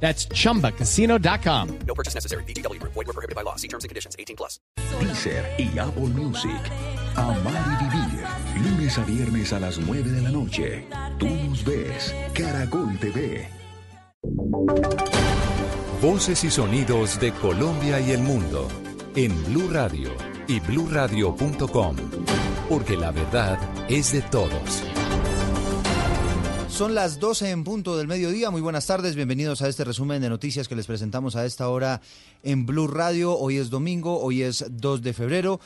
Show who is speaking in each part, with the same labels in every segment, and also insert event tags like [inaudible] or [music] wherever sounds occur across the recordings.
Speaker 1: That's chumbacasino.com.
Speaker 2: No purchase necessary. BGW. Void were prohibited by law. See terms and conditions. 18 plus.
Speaker 3: Deezer y Apple Music. Amar y vivir. Lunes a viernes a las 9 de la noche. Tú nos ves. Caracol TV.
Speaker 4: Voces y sonidos de Colombia y el mundo en Blue Radio y bluradio.com. Porque la verdad es de todos.
Speaker 5: Son las 12 en punto del mediodía. Muy buenas tardes. Bienvenidos a este resumen de noticias que les presentamos a esta hora en Blue Radio. Hoy es domingo, hoy es 2 de febrero.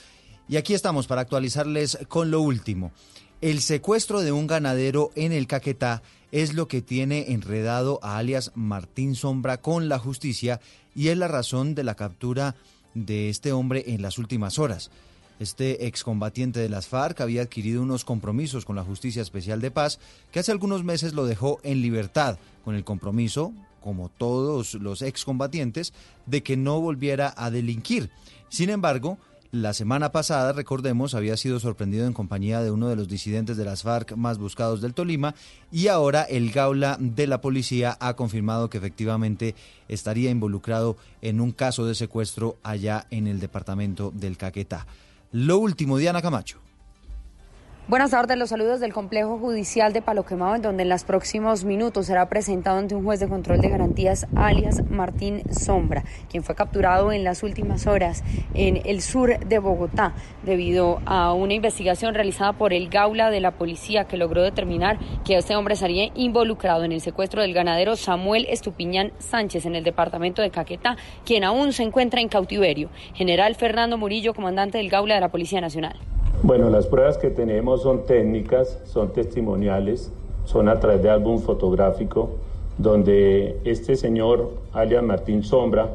Speaker 5: Y aquí estamos para actualizarles con lo último. El secuestro de un ganadero en el Caquetá es lo que tiene enredado a alias Martín Sombra con la justicia y es la razón de la captura de este hombre en las últimas horas. Este excombatiente de las FARC había adquirido unos compromisos con la Justicia Especial de Paz que hace algunos meses lo dejó en libertad, con el compromiso, como todos los excombatientes, de que no volviera a delinquir. Sin embargo, la semana pasada, recordemos, había sido sorprendido en compañía de uno de los disidentes de las FARC más buscados del Tolima y ahora el Gaula de la policía ha confirmado que efectivamente estaría involucrado en un caso de secuestro allá en el departamento del Caquetá. Lo último, Diana Camacho.
Speaker 6: Buenas tardes, los saludos del complejo judicial de Palo Quemado, en donde en los próximos minutos será presentado ante un juez de control de garantías, alias Martín Sombra, quien fue capturado en las últimas horas en el sur de Bogotá, debido a una investigación realizada por el Gaula de la policía que logró determinar que este hombre estaría involucrado en el secuestro del ganadero Samuel Estupiñán Sánchez en el departamento de Caquetá, quien aún se encuentra en cautiverio. General Fernando Murillo, comandante del Gaula de la Policía Nacional.
Speaker 7: Bueno, las pruebas que tenemos son técnicas, son testimoniales, son a través de álbum fotográfico, donde este señor, alias Martín Sombra,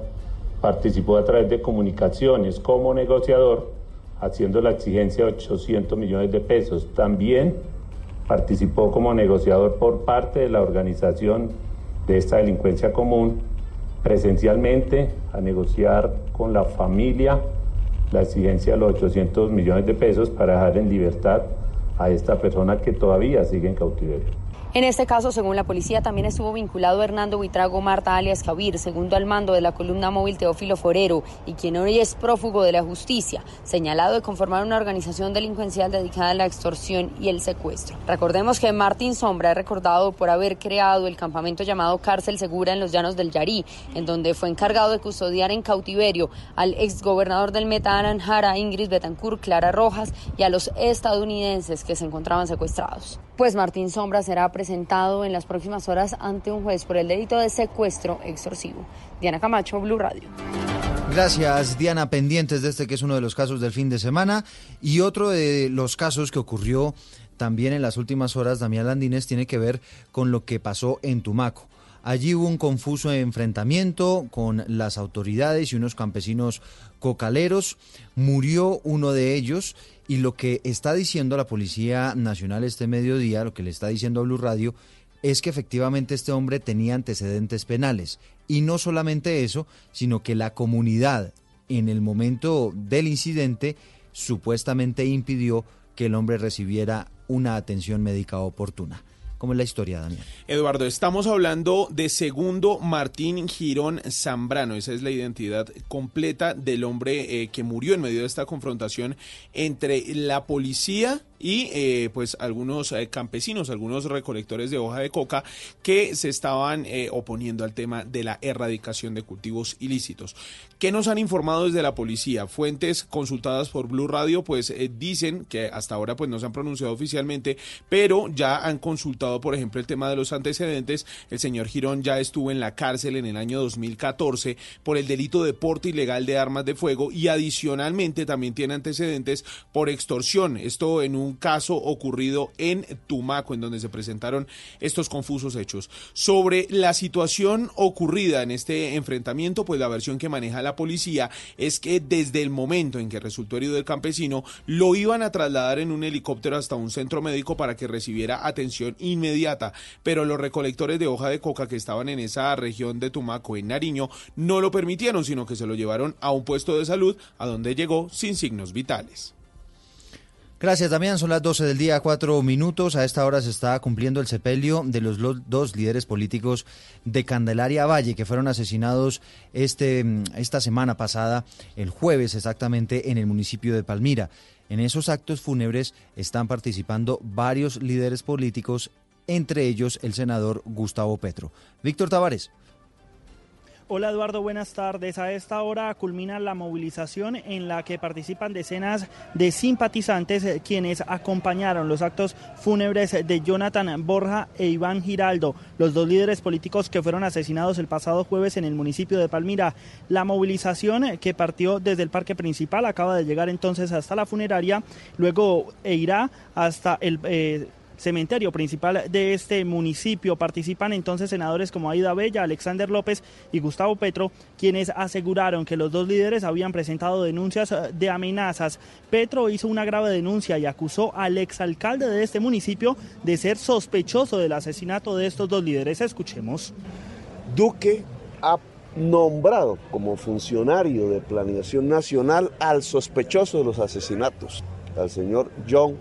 Speaker 7: participó a través de comunicaciones como negociador, haciendo la exigencia de 800 millones de pesos. También participó como negociador por parte de la organización de esta delincuencia común, presencialmente a negociar con la familia la exigencia de los 800 millones de pesos para dejar en libertad a esta persona que todavía sigue en cautiverio.
Speaker 6: En este caso, según la policía, también estuvo vinculado Hernando Buitrago Marta alias Javir, segundo al mando de la columna móvil Teófilo Forero, y quien hoy es prófugo de la justicia, señalado de conformar una organización delincuencial dedicada a la extorsión y el secuestro. Recordemos que Martín Sombra es recordado por haber creado el campamento llamado Cárcel Segura en los llanos del Yarí, en donde fue encargado de custodiar en cautiverio al exgobernador del Meta Aranjara, Ingrid Betancourt, Clara Rojas, y a los estadounidenses que se encontraban secuestrados. Pues Martín Sombra será presentado en las próximas horas ante un juez por el delito de secuestro extorsivo. Diana Camacho, Blue Radio.
Speaker 5: Gracias, Diana. Pendientes de este que es uno de los casos del fin de semana. Y otro de los casos que ocurrió también en las últimas horas, Damián Landines, tiene que ver con lo que pasó en Tumaco. Allí hubo un confuso enfrentamiento con las autoridades y unos campesinos cocaleros. Murió uno de ellos y lo que está diciendo la Policía Nacional este mediodía, lo que le está diciendo a Blue Radio, es que efectivamente este hombre tenía antecedentes penales. Y no solamente eso, sino que la comunidad en el momento del incidente supuestamente impidió que el hombre recibiera una atención médica oportuna. ¿Cómo es la historia, Daniel?
Speaker 8: Eduardo, estamos hablando de segundo Martín Girón Zambrano. Esa es la identidad completa del hombre eh, que murió en medio de esta confrontación entre la policía y eh, pues algunos eh, campesinos, algunos recolectores de hoja de coca que se estaban eh, oponiendo al tema de la erradicación de cultivos ilícitos. ¿Qué nos han informado desde la policía? Fuentes consultadas por Blue Radio pues dicen que hasta ahora pues no se han pronunciado oficialmente, pero ya han consultado por ejemplo el tema de los antecedentes. El señor Girón ya estuvo en la cárcel en el año 2014 por el delito de porte ilegal de armas de fuego y adicionalmente también tiene antecedentes por extorsión. Esto en un caso ocurrido en Tumaco, en donde se presentaron estos confusos hechos. Sobre la situación ocurrida en este enfrentamiento, pues la versión que maneja la policía es que desde el momento en que resultó herido el campesino, lo iban a trasladar en un helicóptero hasta un centro médico para que recibiera atención inmediata, pero los recolectores de hoja de coca que estaban en esa región de Tumaco, en Nariño, no lo permitieron, sino que se lo llevaron a un puesto de salud, a donde llegó sin signos vitales.
Speaker 5: Gracias, Damián. Son las 12 del día, cuatro minutos. A esta hora se está cumpliendo el sepelio de los dos líderes políticos de Candelaria Valle que fueron asesinados este, mm, esta semana pasada, el jueves exactamente, en el municipio de Palmira. En esos actos fúnebres están participando varios líderes políticos, entre ellos el senador Gustavo Petro. Víctor Tavares.
Speaker 9: Hola Eduardo, buenas tardes. A esta hora culmina la movilización en la que participan decenas de simpatizantes eh, quienes acompañaron los actos fúnebres de Jonathan Borja e Iván Giraldo, los dos líderes políticos que fueron asesinados el pasado jueves en el municipio de Palmira. La movilización eh, que partió desde el parque principal acaba de llegar entonces hasta la funeraria, luego e irá hasta el... Eh, cementerio principal de este municipio. Participan entonces senadores como Aida Bella, Alexander López y Gustavo Petro, quienes aseguraron que los dos líderes habían presentado denuncias eh, de amenazas. Petro hizo una grave denuncia y acusó al exalcalde de este municipio de ser sospechoso del asesinato de estos dos líderes. Escuchemos.
Speaker 10: Duque ha nombrado como funcionario de planeación nacional al sospechoso de los asesinatos, al señor John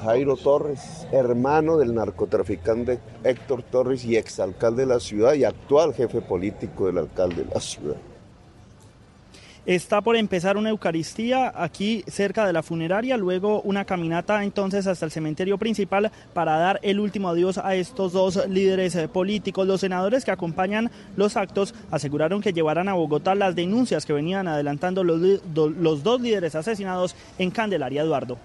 Speaker 10: Jairo, Torres, hermano del narcotraficante Héctor Torres y exalcalde de la ciudad y actual jefe político del alcalde de la ciudad.
Speaker 9: Está por empezar una Eucaristía aquí cerca de la funeraria, luego una caminata entonces hasta el cementerio principal para dar el último adiós a estos dos líderes eh, políticos. Los senadores que acompañan los actos aseguraron que llevarán a Bogotá las denuncias que venían adelantando los, los dos líderes asesinados en Candelaria, Eduardo.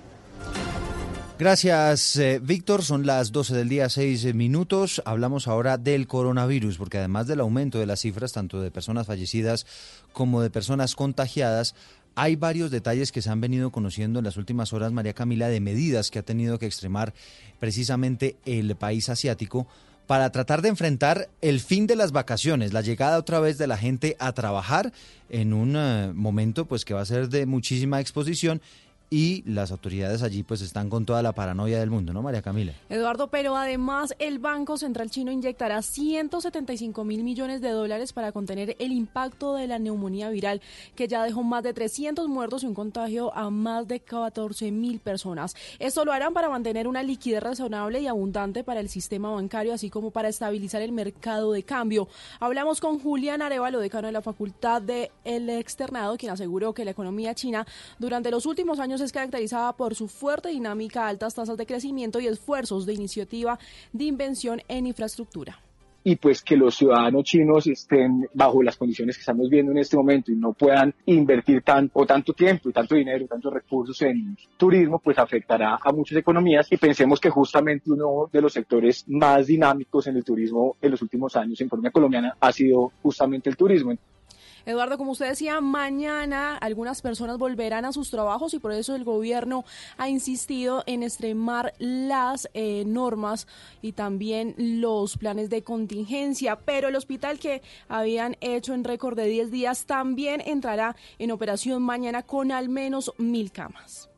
Speaker 5: Gracias, eh, Víctor. Son las 12 del día, 6 minutos. Hablamos ahora del coronavirus, porque además del aumento de las cifras, tanto de personas fallecidas como de personas contagiadas, hay varios detalles que se han venido conociendo en las últimas horas, María Camila, de medidas que ha tenido que extremar precisamente el país asiático para tratar de enfrentar el fin de las vacaciones, la llegada otra vez de la gente a trabajar en un eh, momento pues que va a ser de muchísima exposición y las autoridades allí pues están con toda la paranoia del mundo, ¿no, María Camila?
Speaker 11: Eduardo, pero además el Banco Central Chino inyectará 175 mil millones de dólares para contener el impacto de la neumonía viral, que ya dejó más de 300 muertos y un contagio a más de 14 mil personas. Esto lo harán para mantener una liquidez razonable y abundante para el sistema bancario, así como para estabilizar el mercado de cambio. Hablamos con Julián Arevalo, decano de la Facultad de El Externado, quien aseguró que la economía china durante los últimos años es caracterizada por su fuerte dinámica, altas tasas de crecimiento y esfuerzos de iniciativa de invención en infraestructura
Speaker 12: y pues que los ciudadanos chinos estén bajo las condiciones que estamos viendo en este momento y no puedan invertir tanto, tanto tiempo y tanto dinero y tantos recursos en turismo, pues afectará a muchas economías y pensemos que justamente uno de los sectores más dinámicos en el turismo en los últimos años en economía colombiana ha sido justamente el turismo.
Speaker 11: Eduardo, como usted decía, mañana algunas personas volverán a sus trabajos y por eso el gobierno ha insistido en extremar las eh, normas y también los planes de contingencia. Pero el hospital que habían hecho en récord de 10 días también entrará en operación mañana con al menos mil camas.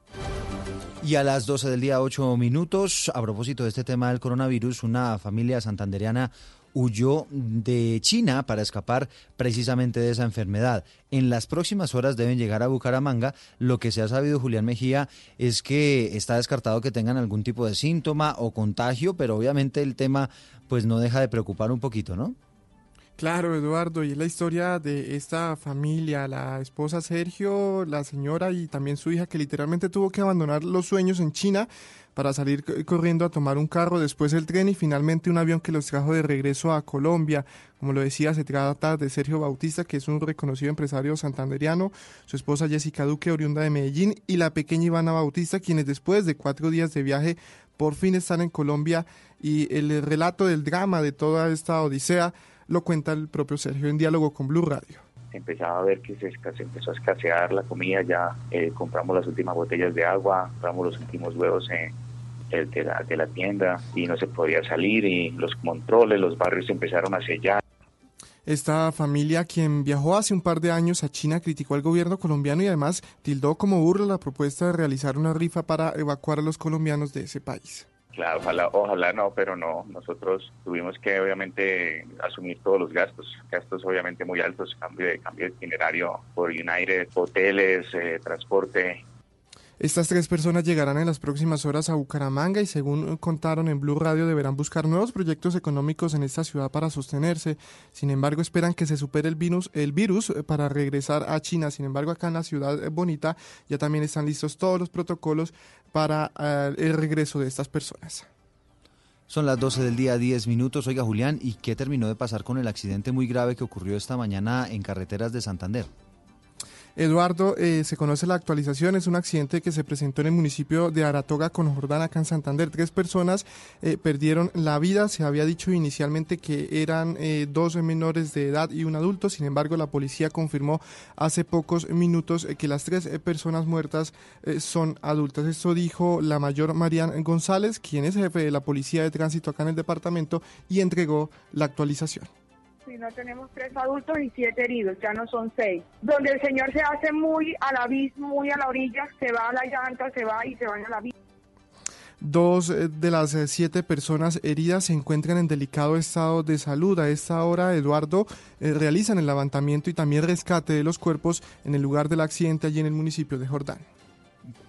Speaker 5: Y a las 12 del día, 8 minutos, a propósito de este tema del coronavirus, una familia santandereana huyó de China para escapar precisamente de esa enfermedad. En las próximas horas deben llegar a Bucaramanga. Lo que se ha sabido, Julián Mejía, es que está descartado que tengan algún tipo de síntoma o contagio, pero obviamente el tema pues no deja de preocupar un poquito, ¿no?
Speaker 13: Claro, Eduardo, y es la historia de esta familia, la esposa Sergio, la señora y también su hija que literalmente tuvo que abandonar los sueños en China para salir corriendo a tomar un carro, después el tren y finalmente un avión que los trajo de regreso a Colombia. Como lo decía, se trata de Sergio Bautista, que es un reconocido empresario santanderiano, su esposa Jessica Duque, oriunda de Medellín, y la pequeña Ivana Bautista, quienes después de cuatro días de viaje por fin están en Colombia y el relato del drama de toda esta odisea lo cuenta el propio Sergio en diálogo con Blue Radio.
Speaker 14: empezaba a ver que se, empezó a escasear la comida, ya eh, compramos las últimas botellas de agua, compramos los últimos huevos en, de, la, de la tienda y no se podía salir y los controles, los barrios se empezaron a sellar.
Speaker 13: Esta familia, quien viajó hace un par de años a China, criticó al gobierno colombiano y además tildó como burla la propuesta de realizar una rifa para evacuar a los colombianos de ese país.
Speaker 14: Claro, ojalá, ojalá no, pero no. Nosotros tuvimos que obviamente asumir todos los gastos, gastos obviamente muy altos, cambio de cambio de itinerario por United, hoteles, eh, transporte,
Speaker 13: estas tres personas llegarán en las próximas horas a Bucaramanga y según contaron en Blue Radio deberán buscar nuevos proyectos económicos en esta ciudad para sostenerse. Sin embargo, esperan que se supere el virus, el virus eh, para regresar a China. Sin embargo, acá en la ciudad eh, bonita ya también están listos todos los protocolos para eh, el regreso de estas personas.
Speaker 5: Son las 12 del día, 10 minutos. Oiga, Julián, ¿y qué terminó de pasar con el accidente muy grave que ocurrió esta mañana en carreteras de Santander?
Speaker 13: Eduardo, eh, se conoce la actualización, es un accidente que se presentó en el municipio de Aratoga con Jordán, acá en Santander. Tres personas eh, perdieron la vida, se había dicho inicialmente que eran eh, dos menores de edad y un adulto, sin embargo la policía confirmó hace pocos minutos que las tres personas muertas son adultas. Esto dijo la mayor Marian González, quien es jefe de la policía de tránsito acá en el departamento y entregó la actualización
Speaker 15: y no tenemos tres adultos y siete heridos, ya no son seis. Donde el señor se hace muy a la muy a la orilla, se va a la llanta, se va y se va a la abismo.
Speaker 13: Dos eh, de las eh, siete personas heridas se encuentran en delicado estado de salud. A esta hora, Eduardo, eh, realizan el levantamiento y también rescate de los cuerpos en el lugar del accidente allí en el municipio de Jordán.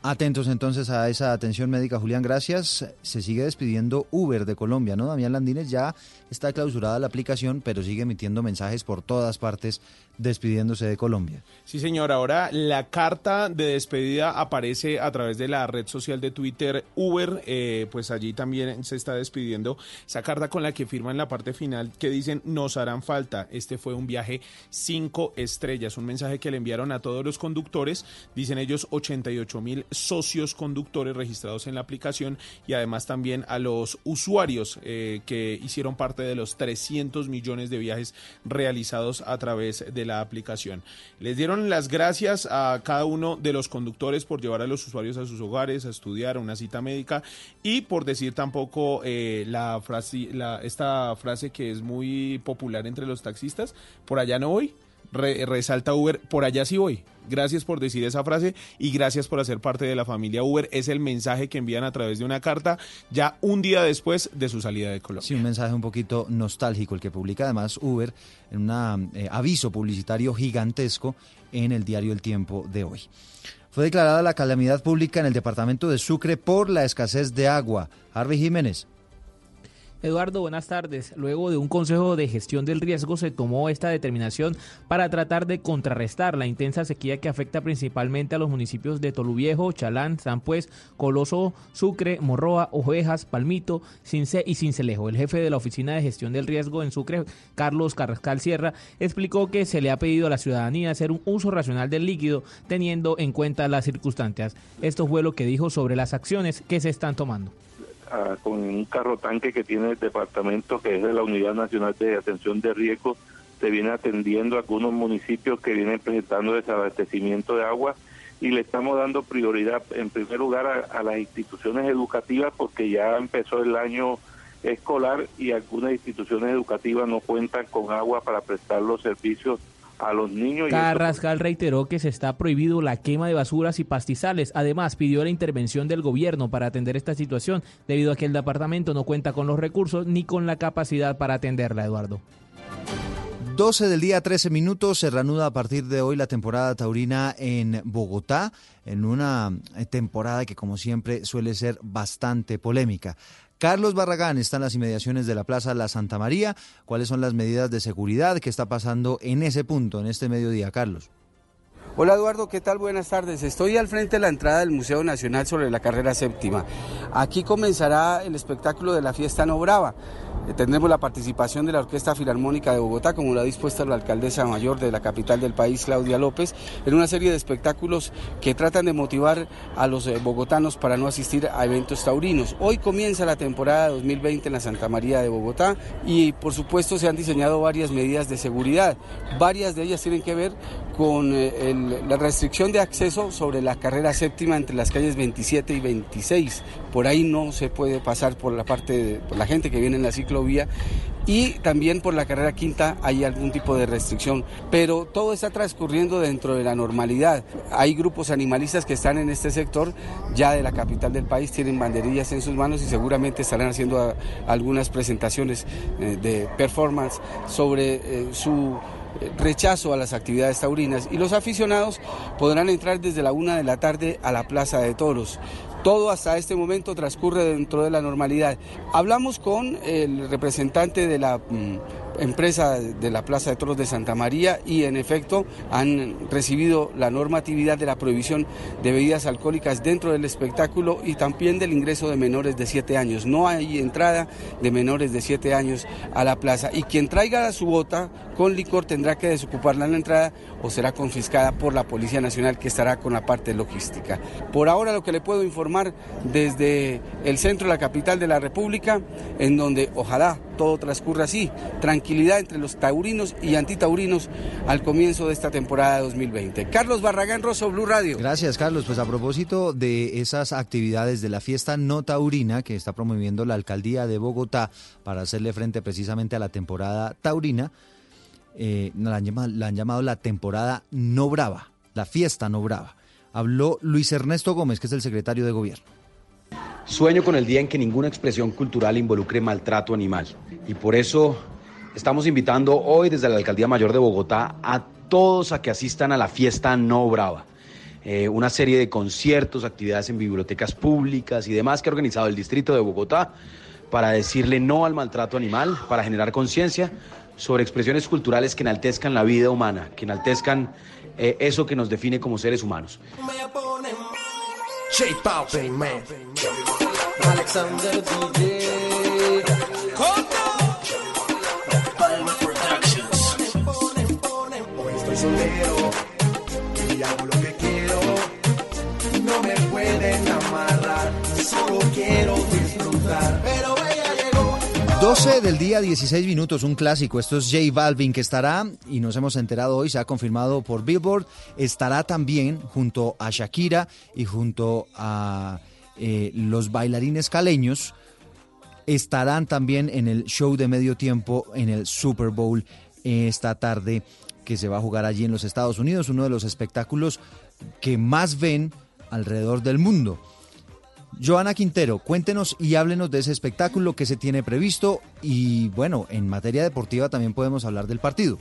Speaker 5: Atentos entonces a esa atención médica, Julián, gracias. Se sigue despidiendo Uber de Colombia, ¿no? Damián Landines ya está clausurada la aplicación, pero sigue emitiendo mensajes por todas partes despidiéndose de Colombia.
Speaker 8: Sí, señor. Ahora la carta de despedida aparece a través de la red social de Twitter Uber. Eh, pues allí también se está despidiendo esa carta con la que firman la parte final que dicen nos harán falta. Este fue un viaje cinco estrellas. Un mensaje que le enviaron a todos los conductores. Dicen ellos 88 mil socios conductores registrados en la aplicación y además también a los usuarios eh, que hicieron parte de los 300 millones de viajes realizados a través de la aplicación. Les dieron las gracias a cada uno de los conductores por llevar a los usuarios a sus hogares, a estudiar, a una cita médica y por decir tampoco eh, la frase, la, esta frase que es muy popular entre los taxistas, por allá no voy resalta Uber, por allá sí voy. Gracias por decir esa frase y gracias por hacer parte de la familia Uber. Es el mensaje que envían a través de una carta ya un día después de su salida de Colombia.
Speaker 5: Sí, un mensaje un poquito nostálgico, el que publica además Uber en un eh, aviso publicitario gigantesco en el diario El Tiempo de hoy. Fue declarada la calamidad pública en el departamento de Sucre por la escasez de agua. Harvey Jiménez.
Speaker 16: Eduardo, buenas tardes. Luego de un consejo de gestión del riesgo se tomó esta determinación para tratar de contrarrestar la intensa sequía que afecta principalmente a los municipios de Toluviejo, Chalán, San Pues, Coloso, Sucre, Morroa, Ovejas, Palmito, Cince y Cincelejo. El jefe de la Oficina de Gestión del Riesgo en Sucre, Carlos Carrascal Sierra, explicó que se le ha pedido a la ciudadanía hacer un uso racional del líquido teniendo en cuenta las circunstancias. Esto fue lo que dijo sobre las acciones que se están tomando
Speaker 17: con un carro tanque que tiene el departamento, que es de la Unidad Nacional de Atención de Riesgo, se viene atendiendo a algunos municipios que vienen presentando desabastecimiento de agua y le estamos dando prioridad en primer lugar a las instituciones educativas porque ya empezó el año escolar y algunas instituciones educativas no cuentan con agua para prestar los servicios a los niños.
Speaker 16: Carrascal reiteró que se está prohibido la quema de basuras y pastizales. Además, pidió la intervención del gobierno para atender esta situación, debido a que el departamento no cuenta con los recursos ni con la capacidad para atenderla, Eduardo.
Speaker 5: 12 del día, 13 minutos, se reanuda a partir de hoy la temporada taurina en Bogotá, en una temporada que como siempre suele ser bastante polémica. Carlos Barragán está en las inmediaciones de la Plaza La Santa María. ¿Cuáles son las medidas de seguridad que está pasando en ese punto, en este mediodía, Carlos?
Speaker 18: Hola Eduardo, ¿qué tal? Buenas tardes. Estoy al frente de la entrada del Museo Nacional sobre la carrera séptima. Aquí comenzará el espectáculo de la fiesta no brava. Eh, tendremos la participación de la Orquesta Filarmónica de Bogotá, como lo ha dispuesto la alcaldesa mayor de la capital del país, Claudia López, en una serie de espectáculos que tratan de motivar a los eh, bogotanos para no asistir a eventos taurinos. Hoy comienza la temporada 2020 en la Santa María de Bogotá y por supuesto se han diseñado varias medidas de seguridad. Varias de ellas tienen que ver con eh, la restricción de acceso sobre la carrera séptima entre las calles 27 y 26. Por ahí no se puede pasar por la parte de por la gente que viene en la y también por la carrera quinta hay algún tipo de restricción, pero todo está transcurriendo dentro de la normalidad. Hay grupos animalistas que están en este sector ya de la capital del país, tienen banderillas en sus manos y seguramente estarán haciendo algunas presentaciones eh, de performance sobre eh, su rechazo a las actividades taurinas y los aficionados podrán entrar desde la una de la tarde a la Plaza de Toros. Todo hasta este momento transcurre dentro de la normalidad. Hablamos con el representante de la mm, empresa de la Plaza de Toros de Santa María y en efecto han recibido la normatividad de la prohibición de bebidas alcohólicas dentro del espectáculo y también del ingreso de menores de 7 años. No hay entrada de menores de 7 años a la plaza y quien traiga su bota con licor tendrá que desocuparla en la entrada o será confiscada por la Policía Nacional que estará con la parte logística. Por ahora lo que le puedo informar desde el centro de la capital de la República, en donde ojalá todo transcurra así, tranquilidad entre los taurinos y antitaurinos al comienzo de esta temporada 2020. Carlos Barragán Rosso, Blue Radio.
Speaker 5: Gracias, Carlos. Pues a propósito de esas actividades de la fiesta no taurina que está promoviendo la alcaldía de Bogotá para hacerle frente precisamente a la temporada taurina, eh, la, han llamado, la han llamado la temporada no brava, la fiesta no brava. Habló Luis Ernesto Gómez, que es el secretario de gobierno.
Speaker 19: Sueño con el día en que ninguna expresión cultural involucre maltrato animal. Y por eso estamos invitando hoy desde la Alcaldía Mayor de Bogotá a todos a que asistan a la fiesta No Brava. Eh, una serie de conciertos, actividades en bibliotecas públicas y demás que ha organizado el Distrito de Bogotá para decirle no al maltrato animal, para generar conciencia sobre expresiones culturales que enaltezcan la vida humana, que enaltezcan eh, eso que nos define como seres humanos. J Balvin, man. Alexander DJ. Palma Productions. Hoy estoy soltero y hago lo que quiero. No me pueden amarrar, solo quiero disfrutar. Pero
Speaker 5: 12 del día, 16 minutos, un clásico. Esto es J Balvin que estará, y nos hemos enterado hoy, se ha confirmado por Billboard, estará también junto a Shakira y junto a eh, los bailarines caleños. Estarán también en el show de medio tiempo en el Super Bowl esta tarde que se va a jugar allí en los Estados Unidos, uno de los espectáculos que más ven alrededor del mundo. Joana Quintero, cuéntenos y háblenos de ese espectáculo que se tiene previsto y bueno, en materia deportiva también podemos hablar del partido.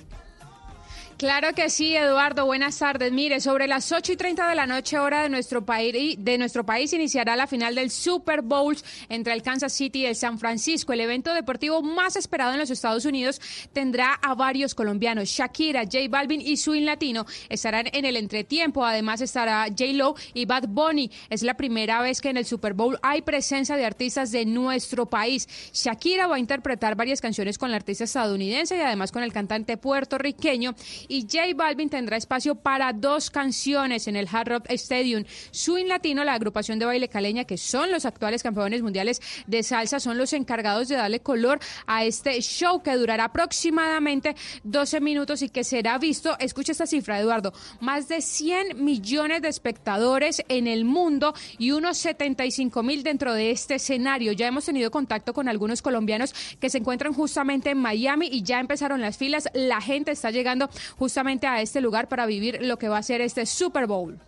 Speaker 20: Claro que sí, Eduardo. Buenas tardes. Mire, sobre las 8 y 30 de la noche, hora de nuestro país, de nuestro país iniciará la final del Super Bowl entre el Kansas City y el San Francisco. El evento deportivo más esperado en los Estados Unidos tendrá a varios colombianos. Shakira, J Balvin y Swing Latino estarán en el entretiempo. Además estará J Lo y Bad Bunny. Es la primera vez que en el Super Bowl hay presencia de artistas de nuestro país. Shakira va a interpretar varias canciones con la artista estadounidense y además con el cantante puertorriqueño y J Balvin tendrá espacio para dos canciones en el Hard Rock Stadium. Swing Latino, la agrupación de baile caleña, que son los actuales campeones mundiales de salsa, son los encargados de darle color a este show que durará aproximadamente 12 minutos y que será visto, escucha esta cifra, Eduardo, más de 100 millones de espectadores en el mundo y unos 75 mil dentro de este escenario. Ya hemos tenido contacto con algunos colombianos que se encuentran justamente en Miami y ya empezaron las filas. La gente está llegando justamente a este lugar para vivir lo que va a ser este Super Bowl.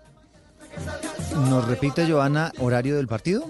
Speaker 5: ¿Nos repite, Joana, horario del partido?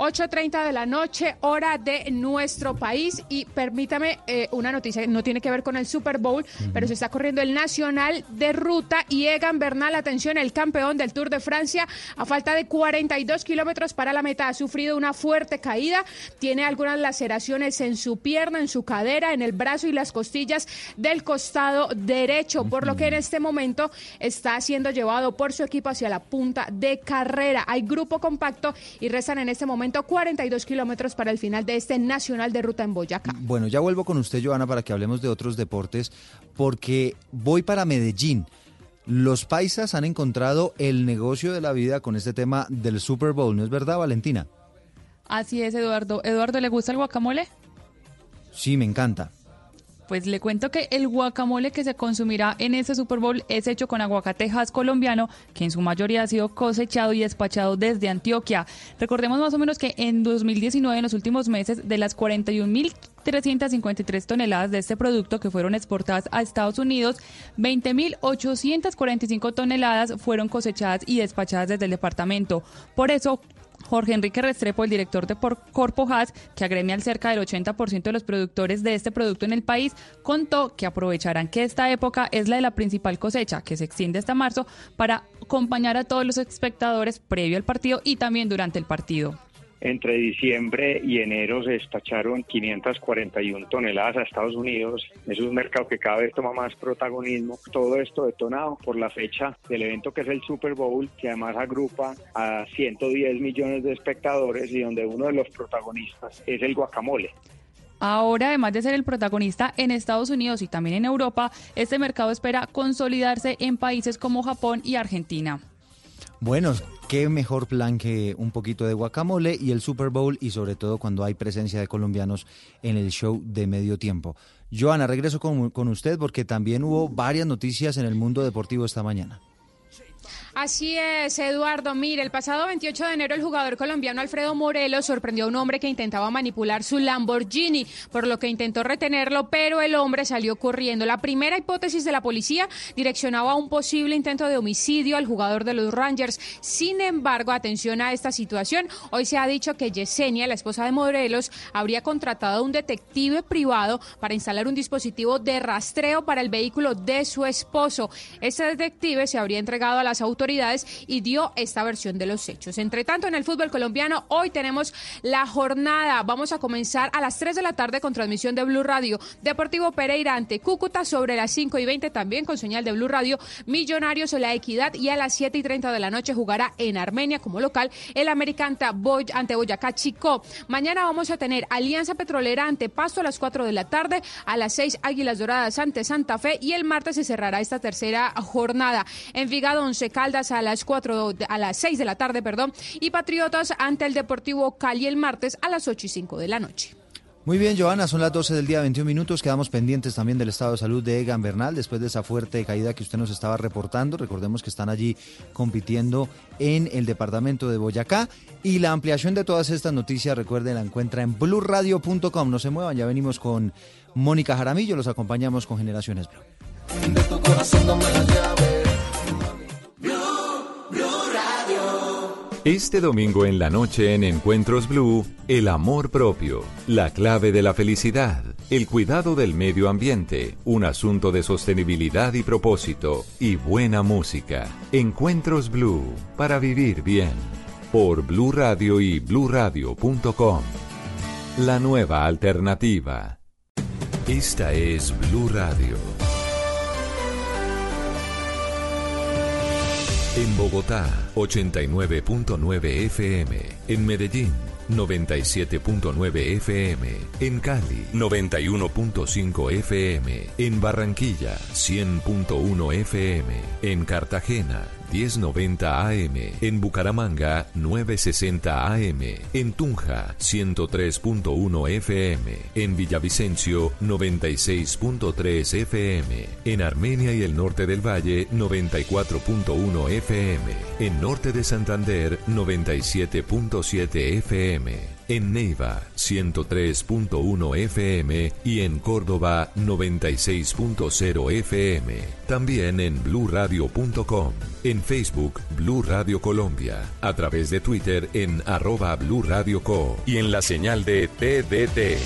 Speaker 20: 8.30 de la noche, hora de nuestro país. Y permítame eh, una noticia, no tiene que ver con el Super Bowl, pero se está corriendo el Nacional de Ruta y Egan Bernal, atención, el campeón del Tour de Francia, a falta de 42 kilómetros para la meta, ha sufrido una fuerte caída, tiene algunas laceraciones en su pierna, en su cadera, en el brazo y las costillas del costado derecho, por lo que en este momento está siendo llevado por su equipo hacia la punta de carrera. Hay grupo compacto y restan en este momento momento 42 kilómetros para el final de este Nacional de Ruta en Boyacá.
Speaker 5: Bueno, ya vuelvo con usted, Joana, para que hablemos de otros deportes, porque voy para Medellín. Los paisas han encontrado el negocio de la vida con este tema del Super Bowl, ¿no es verdad, Valentina?
Speaker 21: Así es, Eduardo. ¿Eduardo le gusta el guacamole?
Speaker 5: Sí, me encanta.
Speaker 21: Pues le cuento que el guacamole que se consumirá en este Super Bowl es hecho con aguacatejas colombiano, que en su mayoría ha sido cosechado y despachado desde Antioquia. Recordemos más o menos que en 2019, en los últimos meses, de las 41.353 toneladas de este producto que fueron exportadas a Estados Unidos, 20.845 toneladas fueron cosechadas y despachadas desde el departamento. Por eso, Jorge Enrique Restrepo, el director de Corpo Haas, que agremia al cerca del 80% de los productores de este producto en el país, contó que aprovecharán que esta época es la de la principal cosecha, que se extiende hasta marzo, para acompañar a todos los espectadores previo al partido y también durante el partido.
Speaker 22: Entre diciembre y enero se despacharon 541 toneladas a Estados Unidos. Es un mercado que cada vez toma más protagonismo. Todo esto detonado por la fecha del evento que es el Super Bowl, que además agrupa a 110 millones de espectadores y donde uno de los protagonistas es el guacamole.
Speaker 21: Ahora, además de ser el protagonista en Estados Unidos y también en Europa, este mercado espera consolidarse en países como Japón y Argentina.
Speaker 5: Bueno, qué mejor plan que un poquito de guacamole y el Super Bowl y sobre todo cuando hay presencia de colombianos en el show de medio tiempo. Joana, regreso con, con usted porque también hubo varias noticias en el mundo deportivo esta mañana.
Speaker 20: Así es, Eduardo. Mire, el pasado 28 de enero el jugador colombiano Alfredo Morelos sorprendió a un hombre que intentaba manipular su Lamborghini, por lo que intentó retenerlo, pero el hombre salió corriendo. La primera hipótesis de la policía direccionaba a un posible intento de homicidio al jugador de los Rangers. Sin embargo, atención a esta situación. Hoy se ha dicho que Yesenia, la esposa de Morelos, habría contratado a un detective privado para instalar un dispositivo de rastreo para el vehículo de su esposo. Este detective se habría entregado a las autoridades y dio esta versión de los hechos. Entre tanto, en el fútbol colombiano, hoy tenemos la jornada. Vamos a comenzar a las 3 de la tarde con transmisión de Blue Radio. Deportivo Pereira ante Cúcuta sobre las 5 y 20 también con señal de Blue Radio. Millonarios o la Equidad y a las 7 y 30 de la noche jugará en Armenia como local el Americanta Boy ante Boyacá Chico. Mañana vamos a tener Alianza Petrolera ante Pasto a las 4 de la tarde, a las 6 Águilas Doradas ante Santa Fe y el martes se cerrará esta tercera jornada. Envigado Once Caldas a las 4, a las 6 de la tarde, perdón, y Patriotas ante el Deportivo Cali el martes a las 8 y 5 de la noche.
Speaker 5: Muy bien, Joana, son las 12 del día, 21 minutos. Quedamos pendientes también del estado de salud de Egan Bernal después de esa fuerte caída que usted nos estaba reportando. Recordemos que están allí compitiendo en el departamento de Boyacá. Y la ampliación de todas estas noticias, recuerden, la encuentra en blurradio.com. No se muevan, ya venimos con Mónica Jaramillo, los acompañamos con Generaciones Blue.
Speaker 4: Este domingo en la noche en Encuentros Blue, el amor propio, la clave de la felicidad, el cuidado del medio ambiente, un asunto de sostenibilidad y propósito, y buena música. Encuentros Blue, para vivir bien. Por Blue Radio y bluradio.com. La nueva alternativa. Esta es Blue Radio. En Bogotá, 89.9 FM. En Medellín, 97.9 FM. En Cali, 91.5 FM. En Barranquilla, 100.1 FM. En Cartagena, 1090 AM. En Bucaramanga, 960 AM. En Tunja, 103.1 FM. En Villavicencio, 96.3 FM. En Armenia y el norte del Valle, 94.1 FM. En norte de Santander, 97.7 FM en Neiva 103.1 FM y en Córdoba 96.0 FM. También en bluradio.com, en Facebook Blue Radio Colombia, a través de Twitter en arroba Blue Radio Co y en la señal de TDT.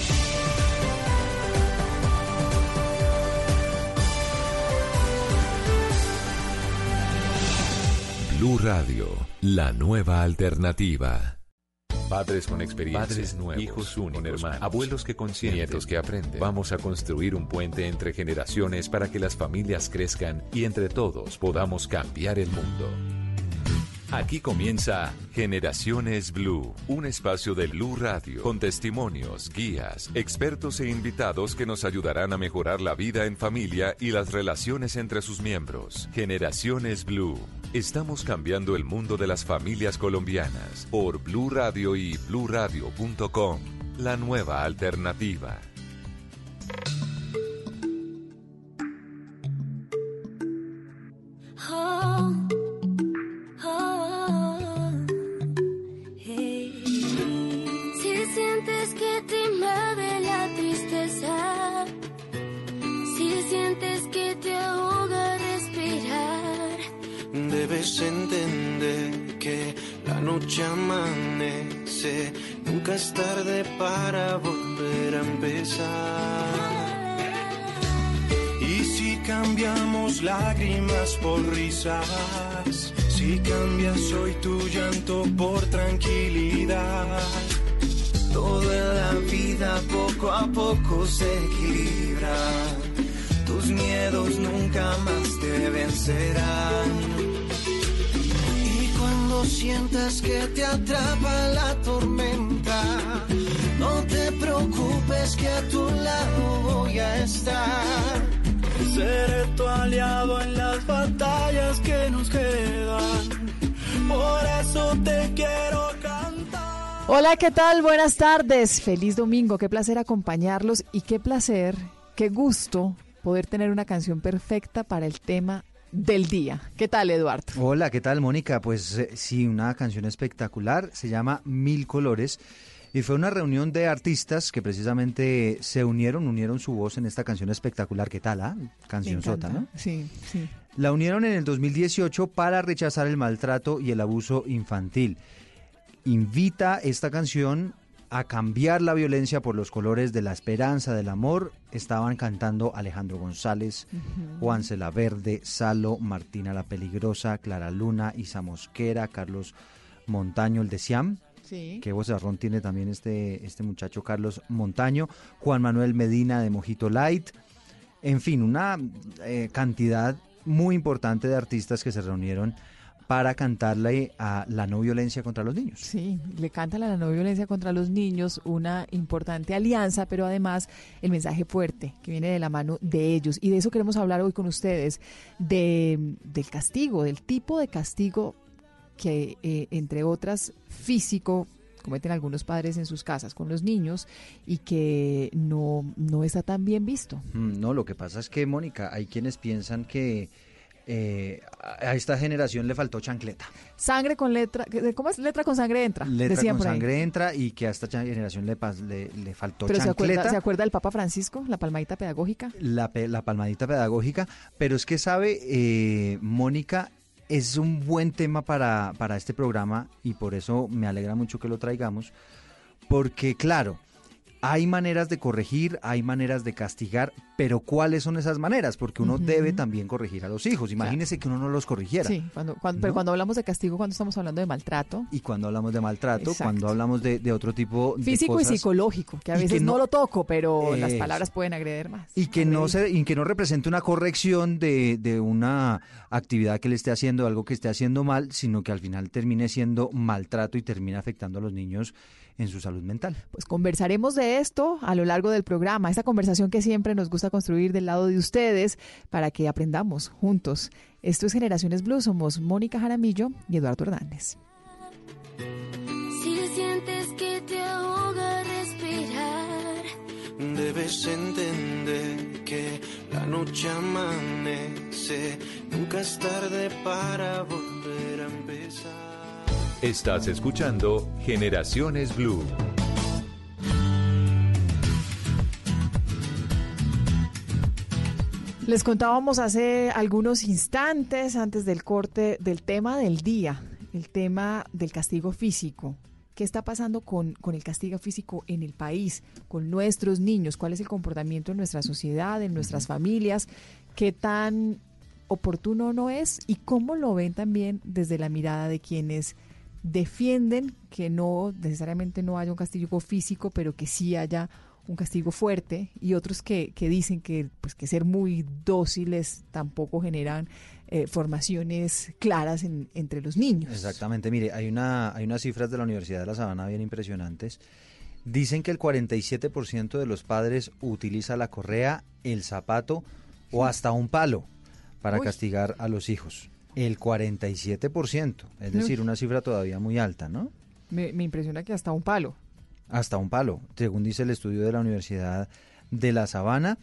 Speaker 4: Blue Radio, la nueva alternativa. Padres con experiencia, Padres nuevos, hijos únicos, hermanos, abuelos que consienten, nietos que aprenden. Vamos a construir un puente entre generaciones para que las familias crezcan y entre todos podamos cambiar el mundo. Aquí comienza Generaciones Blue, un espacio de Blue Radio con testimonios, guías, expertos e invitados que nos ayudarán a mejorar la vida en familia y las relaciones entre sus miembros. Generaciones Blue. Estamos cambiando el mundo de las familias colombianas por Blue Radio y bluradio.com. La nueva alternativa.
Speaker 23: Si
Speaker 24: cambias hoy tu llanto por tranquilidad, toda la vida poco a poco se equilibra. Tus miedos nunca más te vencerán. Y cuando sientas que te atrapa la tormenta, no te preocupes que a tu lado voy a estar. Seré tu aliado batallas que nos quedan. Por eso te quiero cantar.
Speaker 25: Hola, ¿qué tal? Buenas tardes. Feliz domingo. Qué placer acompañarlos y qué placer, qué gusto poder tener una canción perfecta para el tema del día. ¿Qué tal, Eduardo?
Speaker 5: Hola, ¿qué tal, Mónica? Pues eh, sí, una canción espectacular. Se llama Mil Colores. Y fue una reunión de artistas que precisamente se unieron, unieron su voz en esta canción espectacular. ¿Qué tal, ah? Canción sota, ¿no?
Speaker 25: Sí, sí.
Speaker 5: La unieron en el 2018 para rechazar el maltrato y el abuso infantil. Invita esta canción a cambiar la violencia por los colores de la esperanza, del amor. Estaban cantando Alejandro González, Juan Cela Verde, Salo, Martina la Peligrosa, Clara Luna, Isa Mosquera, Carlos Montaño, el de Siam.
Speaker 25: Sí.
Speaker 5: Qué vozarrón tiene también este, este muchacho Carlos Montaño, Juan Manuel Medina de Mojito Light, en fin, una eh, cantidad muy importante de artistas que se reunieron para cantarle a la no violencia contra los niños.
Speaker 25: Sí, le canta la no violencia contra los niños, una importante alianza, pero además el mensaje fuerte que viene de la mano de ellos. Y de eso queremos hablar hoy con ustedes, de, del castigo, del tipo de castigo que, eh, entre otras, físico, cometen algunos padres en sus casas con los niños y que no, no está tan bien visto.
Speaker 5: Mm, No, lo que pasa es que, Mónica, hay quienes piensan que eh, a esta generación le faltó chancleta.
Speaker 25: Sangre con letra, ¿cómo es? Letra con sangre entra.
Speaker 5: Letra con sangre entra y que a esta generación le, le, le faltó
Speaker 25: Pero se
Speaker 5: chancleta.
Speaker 25: acuerda, ¿se acuerda del Papa Francisco, la palmadita pedagógica?
Speaker 5: la, la palmadita pedagógica, pero es que sabe, eh, Mónica, es un buen tema para, para este programa y por eso me alegra mucho que lo traigamos, porque claro, hay maneras de corregir, hay maneras de castigar, pero ¿cuáles son esas maneras? Porque uno debe también corregir a los hijos. Imagínese que uno no los corrigiera.
Speaker 25: Sí, cuando, cuando- pero cuando hablamos de castigo, cuando estamos hablando de maltrato
Speaker 5: Y cuando hablamos de maltrato,
Speaker 25: Exacto.
Speaker 5: cuando hablamos de, de otro tipo de
Speaker 25: físico y psicológico, que a veces
Speaker 5: que
Speaker 25: no,
Speaker 5: no-
Speaker 25: lo toco, pero las palabras pueden agredir más.
Speaker 5: Y que no se, y que no represente una corrección de, de una actividad que le esté haciendo, algo que esté haciendo mal, sino que al final termine siendo maltrato y termine afectando a los niños en su salud mental.
Speaker 25: Pues conversaremos de esto a lo largo del programa, esta conversación que siempre nos gusta construir del lado de ustedes para que aprendamos juntos. Esto es Generaciones Blue, somos Mónica Jaramillo y Eduardo Hernández.
Speaker 23: Si sientes que te ahoga respirar,
Speaker 24: Debes entender que la noche amanece, nunca es tarde para volver a empezar.
Speaker 4: Estás escuchando Generaciones Blue.
Speaker 25: Les contábamos hace algunos instantes antes del corte del tema del día, el tema del castigo físico. ¿Qué está pasando con, con el castigo físico en el país, con nuestros niños? ¿Cuál es el comportamiento en nuestra sociedad, en nuestras familias? ¿Qué tan oportuno no es? ¿Y cómo lo ven también desde la mirada de quienes defienden que no necesariamente no haya un castigo físico, pero que sí haya un castigo fuerte y otros que, que dicen que pues que ser muy dóciles tampoco generan eh, formaciones claras en- entre los niños.
Speaker 5: Exactamente, mire, hay, una, hay unas cifras de la Universidad de La Sabana bien impresionantes. Dicen que el 47% de los padres utiliza la correa, el zapato o hasta un palo para
Speaker 25: Uy.
Speaker 5: castigar a los hijos. El 47%, es decir, una cifra todavía muy alta, ¿no?
Speaker 25: Me, me impresiona que hasta un palo.
Speaker 5: hasta un palo, según dice el estudio de la Universidad de La Sabana,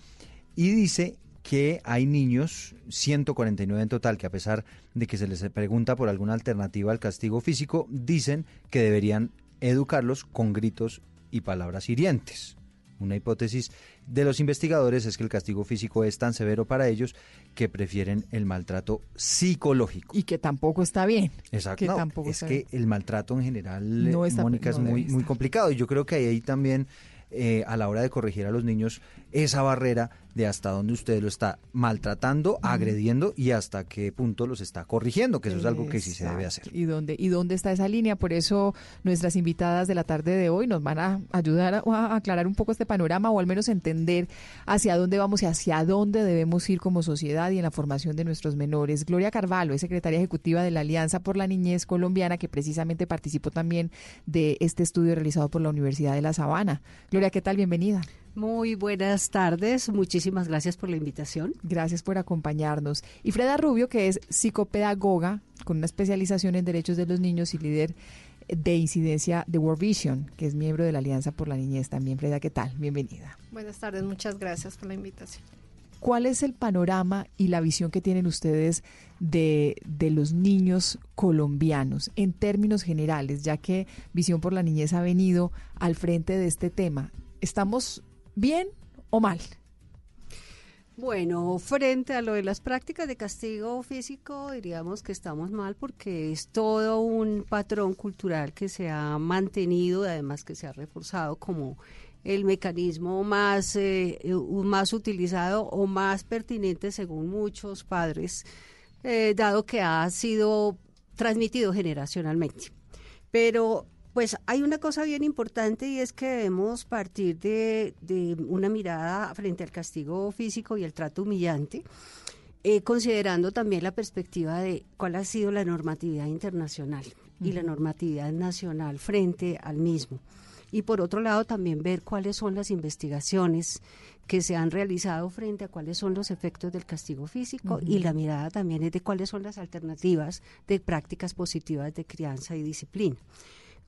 Speaker 5: y dice que hay niños, 149 en total, que a pesar de que se les pregunta por alguna alternativa al castigo físico, dicen que deberían educarlos con gritos y palabras hirientes. Una hipótesis de los investigadores es que el castigo físico es tan severo para ellos que prefieren el maltrato psicológico.
Speaker 25: Y que tampoco está bien.
Speaker 5: Exacto.
Speaker 25: Que
Speaker 5: no,
Speaker 25: tampoco
Speaker 5: es que
Speaker 25: bien.
Speaker 5: el maltrato en general,
Speaker 25: No está-
Speaker 5: Mónica,
Speaker 25: no
Speaker 5: es muy, muy complicado. Y yo creo que ahí también, eh, a la hora de corregir a los niños, esa barrera de hasta dónde usted lo está maltratando, agrediendo y hasta qué punto los está corrigiendo, que eso es algo que sí se debe hacer.
Speaker 25: ¿Y dónde, ¿Y dónde está esa línea? Por eso nuestras invitadas de la tarde de hoy nos van a ayudar a, a aclarar un poco este panorama o al menos entender hacia dónde vamos y hacia dónde debemos ir como sociedad y en la formación de nuestros menores. Gloria Carvalho es secretaria ejecutiva de la Alianza por la Niñez Colombiana que precisamente participó también de este estudio realizado por la Universidad de La Sabana. Gloria, ¿qué tal? Bienvenida.
Speaker 26: Muy buenas tardes, muchísimas gracias por la invitación.
Speaker 25: Gracias por acompañarnos. Y Freda Rubio, que es psicopedagoga con una especialización en derechos de los niños y líder de incidencia de World Vision, que es miembro de la Alianza por la Niñez también. Freda, ¿qué tal? Bienvenida.
Speaker 27: Buenas tardes, muchas gracias por la invitación.
Speaker 25: ¿Cuál es el panorama y la visión que tienen ustedes de, de los niños colombianos en términos generales, ya que Visión por la Niñez ha venido al frente de este tema? ¿Estamos bien o mal?
Speaker 26: Bueno, frente a lo de las prácticas de castigo físico, diríamos que estamos mal porque es todo un patrón cultural que se ha mantenido, además que se ha reforzado como el mecanismo más, eh, más utilizado o más pertinente según muchos padres, eh, dado que ha sido transmitido generacionalmente. Pero pues hay una cosa bien importante y es que debemos partir de, de una mirada frente al castigo físico y el trato humillante, eh, considerando también la perspectiva de cuál ha sido la normatividad internacional y la normatividad nacional frente al mismo. Y por otro lado también ver cuáles son las investigaciones que se han realizado frente a cuáles son los efectos del castigo físico y la mirada también es de cuáles son las alternativas de prácticas positivas de crianza y disciplina.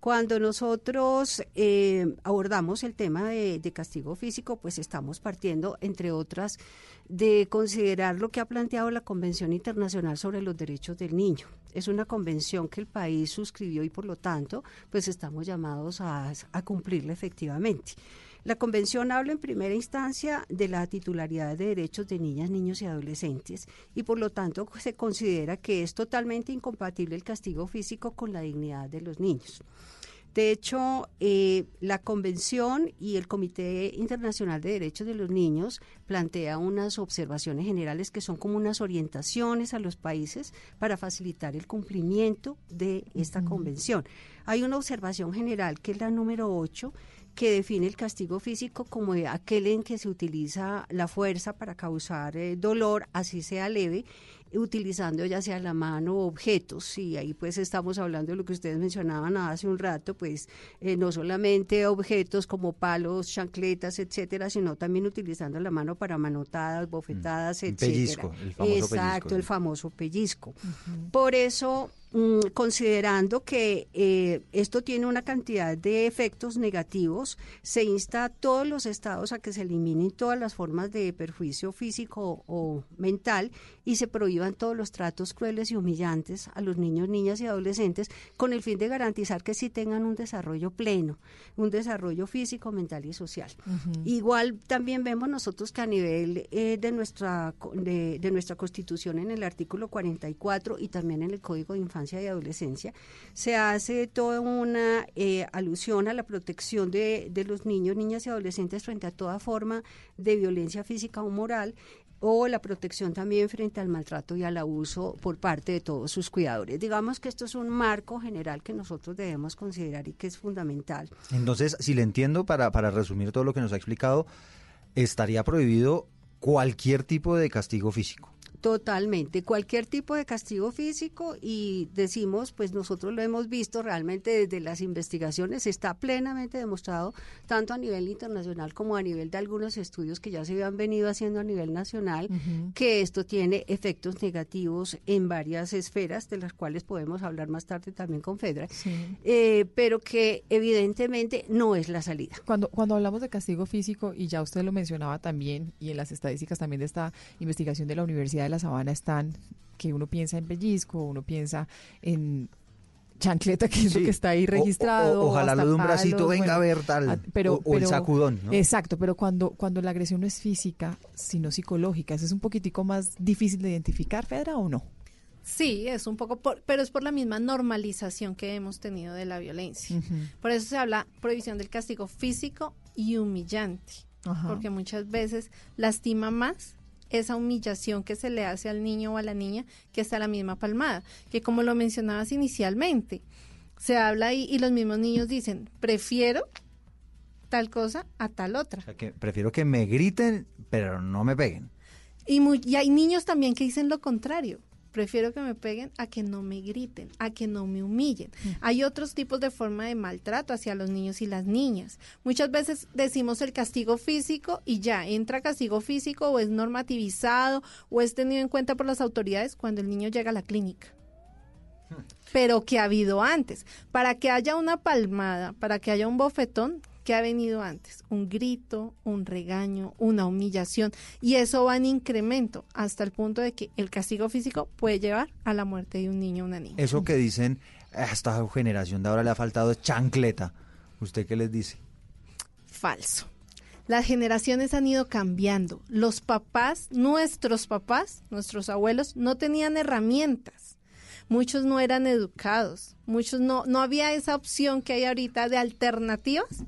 Speaker 26: Cuando nosotros eh, abordamos el tema de, castigo físico, pues estamos partiendo, entre otras, de considerar lo que ha planteado la Convención Internacional sobre los Derechos del Niño. Es una convención que el país suscribió y por lo tanto, pues estamos llamados a cumplirla efectivamente. La convención habla en primera instancia de la titularidad de derechos de niñas, niños y adolescentes y por lo tanto se considera que es totalmente incompatible el castigo físico con la dignidad de los niños. De hecho, eh, la Convención y el Comité Internacional de Derechos de los Niños plantea unas observaciones generales que son como unas orientaciones a los países para facilitar el cumplimiento de esta convención. Hay una observación general que es la número 8 que define el castigo físico como de aquel en que se utiliza la fuerza para causar eh, dolor, así sea leve, utilizando ya sea la mano o objetos. Y ahí pues estamos hablando de lo que ustedes mencionaban hace un rato, pues eh, no solamente objetos como palos, chancletas, etcétera, sino también utilizando la mano para manotadas, bofetadas,
Speaker 5: Un
Speaker 26: etcétera.
Speaker 5: pellizco, el famoso
Speaker 26: Exacto,
Speaker 5: pellizco,
Speaker 26: el
Speaker 5: sí.
Speaker 26: famoso pellizco. Por eso, mm, considerando que eh, esto tiene una cantidad de efectos negativos, se insta a todos los estados a que se eliminen todas las formas de perjuicio físico o mental y se prohíban todos los tratos crueles y humillantes a los niños, niñas y adolescentes con el fin de garantizar que sí tengan un desarrollo pleno, un desarrollo físico, mental y social. Igual también vemos nosotros que a nivel eh, de, nuestra, de, de nuestra Constitución en el artículo 44 y también en el Código de Infancia y Adolescencia se hace toda una eh, alusión a la protección de, de los niños, niñas y adolescentes frente a toda forma de violencia física o moral o la protección también frente al maltrato y al abuso por parte de todos sus cuidadores. Digamos que esto es un marco general que nosotros debemos considerar y que es fundamental.
Speaker 5: Entonces, si le entiendo, para, para resumir todo lo que nos ha explicado, estaría prohibido cualquier tipo de castigo físico.
Speaker 26: Totalmente, cualquier tipo de castigo físico y decimos, pues nosotros lo hemos visto realmente desde las investigaciones, está plenamente demostrado tanto a nivel internacional como a nivel de algunos estudios que ya se habían venido haciendo a nivel nacional, que esto tiene efectos negativos en varias esferas, de las cuales podemos hablar más tarde también con Fedra, eh, pero que evidentemente no es la salida.
Speaker 25: Cuando, cuando hablamos de castigo físico, y ya usted lo mencionaba también, y en las estadísticas también de esta investigación de la Universidad de la Sabana están, que uno piensa en pellizco, uno piensa en chancleta, que es lo que está ahí registrado.
Speaker 5: ojalá lo de un bracito, venga a ver tal.
Speaker 25: Ah, pero,
Speaker 5: o, el sacudón. ¿no?
Speaker 25: Exacto, pero cuando, cuando la agresión no es física, sino psicológica, ¿eso es un poquitico más difícil de identificar, Fedra, o no?
Speaker 27: Sí, es un poco, pero es por la misma normalización que hemos tenido de la violencia. Por eso se habla prohibición del castigo físico y humillante, porque muchas veces lastima más esa humillación que se le hace al niño o a la niña que está la misma palmada, que como lo mencionabas inicialmente, se habla ahí y los mismos niños dicen, prefiero tal cosa a tal otra.
Speaker 5: O sea, que prefiero que me griten, pero no me peguen.
Speaker 27: Y, y hay niños también que dicen lo contrario prefiero que me peguen a que no me griten, a que no me humillen. Mm. Hay otros tipos de forma de maltrato hacia los niños y las niñas. Muchas veces decimos el castigo físico y ya entra castigo físico o es normativizado o es tenido en cuenta por las autoridades cuando el niño llega a la clínica hmm. pero que ha habido antes. Para que haya una palmada, para que haya un bofetón, ¿Qué ha venido antes? Un grito, un regaño, una humillación. Y eso va en incremento hasta el punto de que el castigo físico puede llevar a la muerte de un niño o una niña.
Speaker 5: Eso que dicen, a esta generación de ahora le ha faltado chancleta. ¿Usted qué les dice?
Speaker 27: Falso. Las generaciones han ido cambiando. Los papás, nuestros papás, nuestros abuelos, no tenían herramientas muchos no eran educados, muchos no, no había esa opción que hay ahorita de alternativas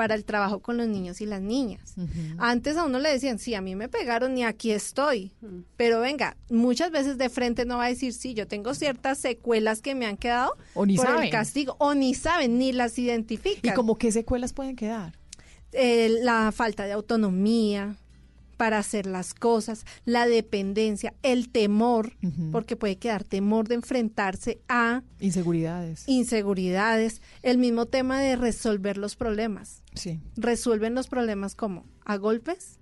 Speaker 27: para el trabajo con los niños y las niñas. Antes a uno le decían, sí, a mí me pegaron y aquí estoy. Pero venga, muchas veces de frente no va a decir, sí, yo tengo ciertas secuelas que me han quedado
Speaker 25: o ni
Speaker 27: por
Speaker 25: saben.
Speaker 27: el castigo, o ni saben, ni las identifican.
Speaker 25: ¿Y como qué secuelas pueden quedar?
Speaker 27: Eh, la falta de autonomía, para hacer las cosas, la dependencia, el temor, porque puede quedar temor de enfrentarse a
Speaker 25: inseguridades.
Speaker 27: Inseguridades, el mismo tema de resolver los problemas.
Speaker 25: Sí.
Speaker 27: Resuelven los problemas como a golpes,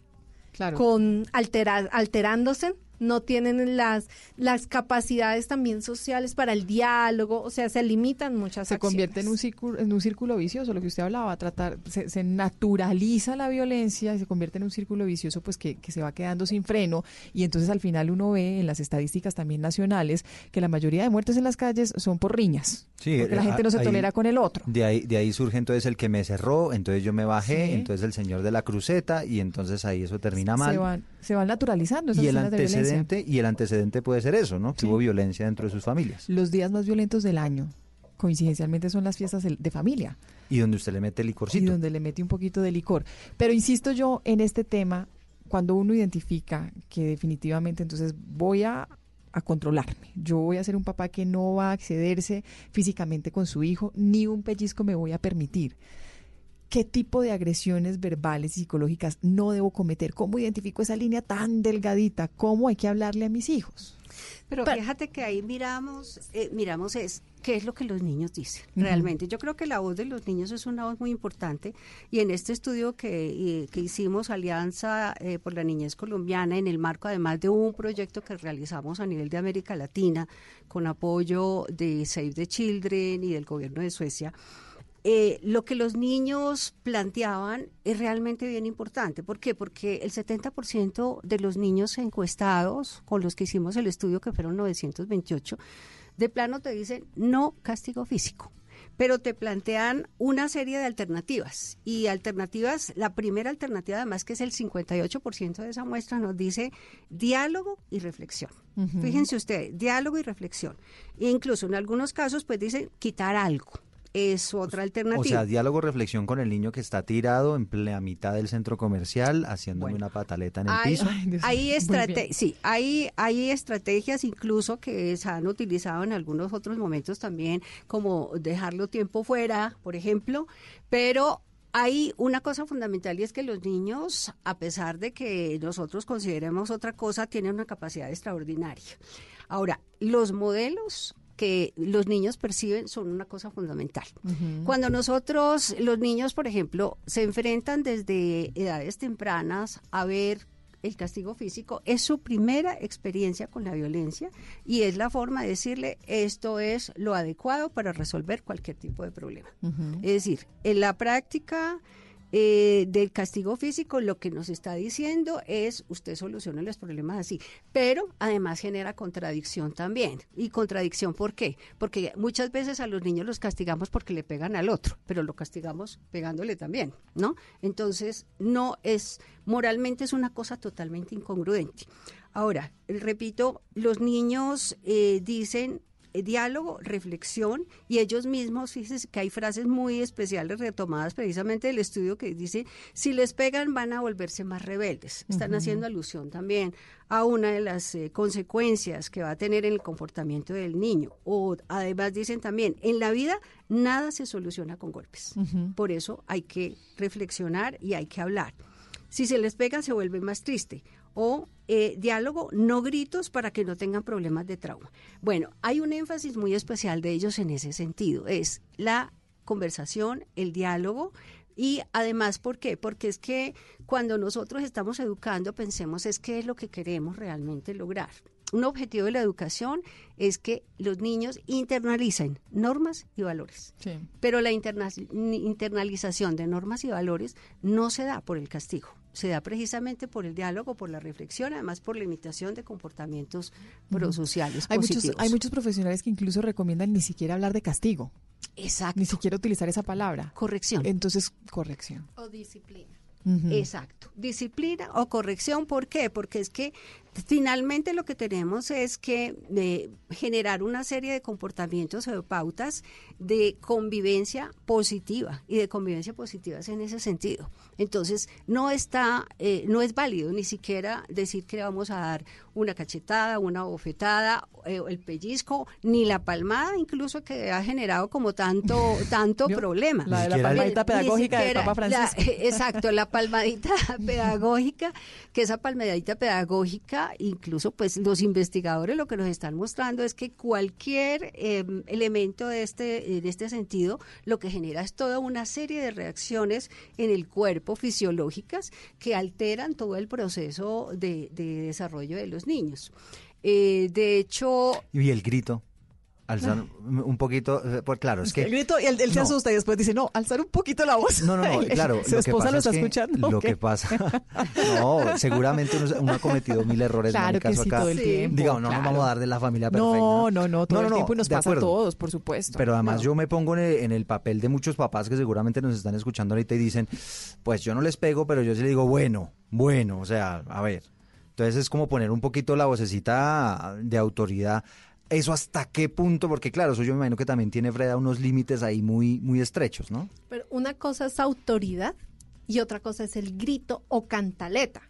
Speaker 25: claro.
Speaker 27: con alterar, alterándose, no tienen las, las capacidades también sociales para el diálogo, o sea, se limitan muchas
Speaker 25: Se convierte en un, círculo, en un círculo vicioso, lo que usted hablaba, tratar, se, naturaliza la violencia y se convierte en un círculo vicioso pues que, que, se va quedando sin freno y entonces al final uno ve en las estadísticas también nacionales que la mayoría de muertes en las calles son por riñas,
Speaker 5: sí,
Speaker 25: porque la gente no se tolera con el otro.
Speaker 5: De ahí, de ahí surge entonces el que me cerró, entonces yo me bajé, entonces el señor de la cruceta y entonces ahí eso termina mal.
Speaker 25: Se van, se van naturalizando esas
Speaker 5: y el
Speaker 25: escenas
Speaker 5: y el antecedente puede ser eso, ¿no? Que hubo violencia dentro de sus familias.
Speaker 25: Los días más violentos del año, coincidencialmente, son las fiestas de familia.
Speaker 5: Y donde usted le mete licorcito.
Speaker 25: Y donde le mete un poquito de licor. Pero insisto yo en este tema, cuando uno identifica que definitivamente entonces voy a, a controlarme. Yo voy a ser un papá que no va a accederse físicamente con su hijo, ni un pellizco me voy a permitir qué tipo de agresiones verbales y psicológicas no debo cometer, cómo identifico esa línea tan delgadita, cómo hay que hablarle a mis hijos.
Speaker 26: Pero, fíjate que ahí miramos, eh, miramos es qué es lo que los niños dicen realmente. Yo creo que la voz de los niños es una voz muy importante y en este estudio que, que hicimos Alianza eh, por la Niñez Colombiana, en el marco además de un proyecto que realizamos a nivel de América Latina con apoyo de Save the Children y del gobierno de Suecia, eh, lo que los niños planteaban es realmente bien importante. ¿Por qué? Porque el 70% de los niños encuestados con los que hicimos el estudio, que fueron 928, de plano te dicen no castigo físico pero te plantean una serie de alternativas. Y alternativas, la primera alternativa además que es el 58% de esa muestra nos dice diálogo y reflexión. Fíjense ustedes, diálogo y reflexión. E incluso en algunos casos pues dicen quitar algo es otra alternativa.
Speaker 5: O sea, diálogo, reflexión con el niño que está tirado en la mitad del centro comercial, haciéndome una pataleta en el piso.
Speaker 26: hay, sí, hay, hay estrategias incluso que se han utilizado en algunos otros momentos también, como dejarlo tiempo fuera, por ejemplo, pero hay una cosa fundamental y es que los niños, a pesar de que nosotros consideremos otra cosa, tienen una capacidad extraordinaria. Ahora, los modelos que los niños perciben son una cosa fundamental. Cuando nosotros, los niños, por ejemplo, se enfrentan desde edades tempranas a ver el castigo físico, es su primera experiencia con la violencia y es la forma de decirle esto es lo adecuado para resolver cualquier tipo de problema. Es decir, en la práctica eh, del castigo físico lo que nos está diciendo es usted soluciona los problemas así, pero además genera contradicción también. ¿Y contradicción por qué? Porque muchas veces a los niños los castigamos porque le pegan al otro, pero lo castigamos pegándole también, ¿no? Entonces, no es, moralmente es una cosa totalmente incongruente. Ahora, repito, los niños eh, dicen diálogo, reflexión y ellos mismos, fíjense que hay frases muy especiales retomadas precisamente del estudio que dice, si les pegan van a volverse más rebeldes. Están haciendo alusión también a una de las eh, consecuencias que va a tener en el comportamiento del niño. O además dicen también, en la vida nada se soluciona con golpes. Por eso hay que reflexionar y hay que hablar. Si se les pega se vuelve más triste o eh, diálogo, no gritos para que no tengan problemas de trauma. Bueno, hay un énfasis muy especial de ellos en ese sentido, es la conversación, el diálogo, y además, ¿por qué? Porque es que cuando nosotros estamos educando, pensemos es qué es lo que queremos realmente lograr. Un objetivo de la educación es que los niños internalicen normas y valores. Pero la internalización de normas y valores no se da por el castigo se da precisamente por el diálogo, por la reflexión, además por la imitación de comportamientos prosociales.
Speaker 25: Hay muchos, hay muchos profesionales que incluso recomiendan ni siquiera hablar de castigo.
Speaker 26: Exacto.
Speaker 25: Ni siquiera utilizar esa palabra.
Speaker 26: Corrección.
Speaker 25: Entonces, corrección.
Speaker 27: O disciplina.
Speaker 26: Exacto. Disciplina o corrección, ¿por qué? Porque es que finalmente lo que tenemos es que eh, generar una serie de comportamientos o de pautas de convivencia positiva y de convivencia positiva en ese sentido. Entonces, no está, eh, no es válido ni siquiera decir que le vamos a dar una cachetada, una bofetada, eh, el pellizco, ni la palmada, incluso que ha generado como tanto, [laughs] tanto problema.
Speaker 25: La de la palmadita pedagógica del Papa Francisco. [laughs]
Speaker 26: exacto, la palmadita [laughs] pedagógica, que esa palmadita pedagógica, incluso pues los investigadores lo que nos están mostrando es que cualquier em, elemento de este, de este sentido lo que genera es toda una serie de reacciones en el cuerpo fisiológicas que alteran todo el proceso de, de desarrollo de los niños. Eh, de hecho...
Speaker 5: Y el grito alzar un poquito, eh, pues claro, es que...
Speaker 25: El grito, y él, se asusta y después dice, no, alzar un poquito la voz.
Speaker 5: No, no, no, [laughs] claro.
Speaker 25: Su esposa lo está escuchando.
Speaker 5: Lo que pasa, [laughs] [laughs] no, seguramente uno, ha cometido mil errores
Speaker 25: claro
Speaker 5: en el caso
Speaker 25: que sí,
Speaker 5: acá.
Speaker 25: todo el tiempo.
Speaker 5: Digamos, no nos vamos a dar de la familia perfecta.
Speaker 25: No, no, no, todo el tiempo y nos pasa a todos, por supuesto.
Speaker 5: Pero además yo me pongo en el, en el, papel de muchos papás que seguramente nos están escuchando ahorita y dicen, pues yo no les pego, pero yo sí les digo, bueno, bueno, o sea, a ver. Entonces es como poner un poquito la vocecita de autoridad ¿Eso hasta qué punto? Porque claro, eso yo me imagino que también tiene Freda unos límites ahí muy, muy estrechos, ¿no?
Speaker 27: Pero una cosa es autoridad y otra cosa es el grito o cantaleta.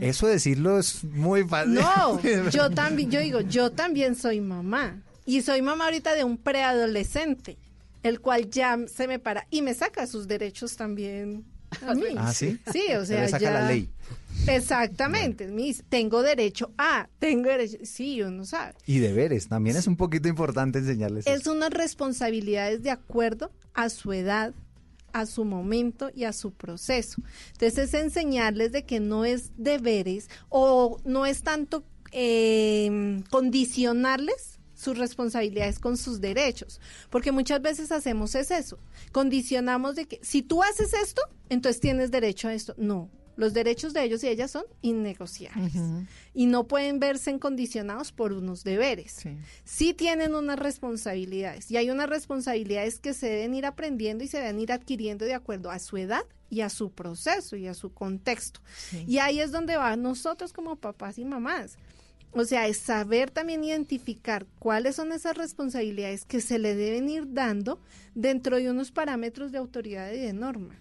Speaker 5: Eso decirlo es muy fácil.
Speaker 27: No, [laughs] yo también, yo digo, yo también soy mamá. Y soy mamá ahorita de un preadolescente, el cual ya se me para y me saca sus derechos también a mí.
Speaker 5: ¿Ah, sí?
Speaker 27: Sí, o sea,
Speaker 5: saca
Speaker 27: ya...
Speaker 5: la ley.
Speaker 27: Exactamente, mis, tengo derecho a, tengo derecho, sí, uno sabe.
Speaker 5: Y deberes, también es un poquito importante enseñarles.
Speaker 27: Es unas responsabilidades de acuerdo a su edad, a su momento y a su proceso. Entonces es enseñarles de que no es deberes o no es tanto eh, condicionarles sus responsabilidades con sus derechos, porque muchas veces hacemos es eso, condicionamos de que si tú haces esto, entonces tienes derecho a esto. No, los derechos de ellos y ellas son innegociables y no pueden verse condicionados por unos deberes. Sí. tienen unas responsabilidades y hay unas responsabilidades que se deben ir aprendiendo y se deben ir adquiriendo de acuerdo a su edad y a su proceso y a su contexto. Y ahí es donde va nosotros como papás y mamás. O sea, es saber también identificar cuáles son esas responsabilidades que se le deben ir dando dentro de unos parámetros de autoridad y de norma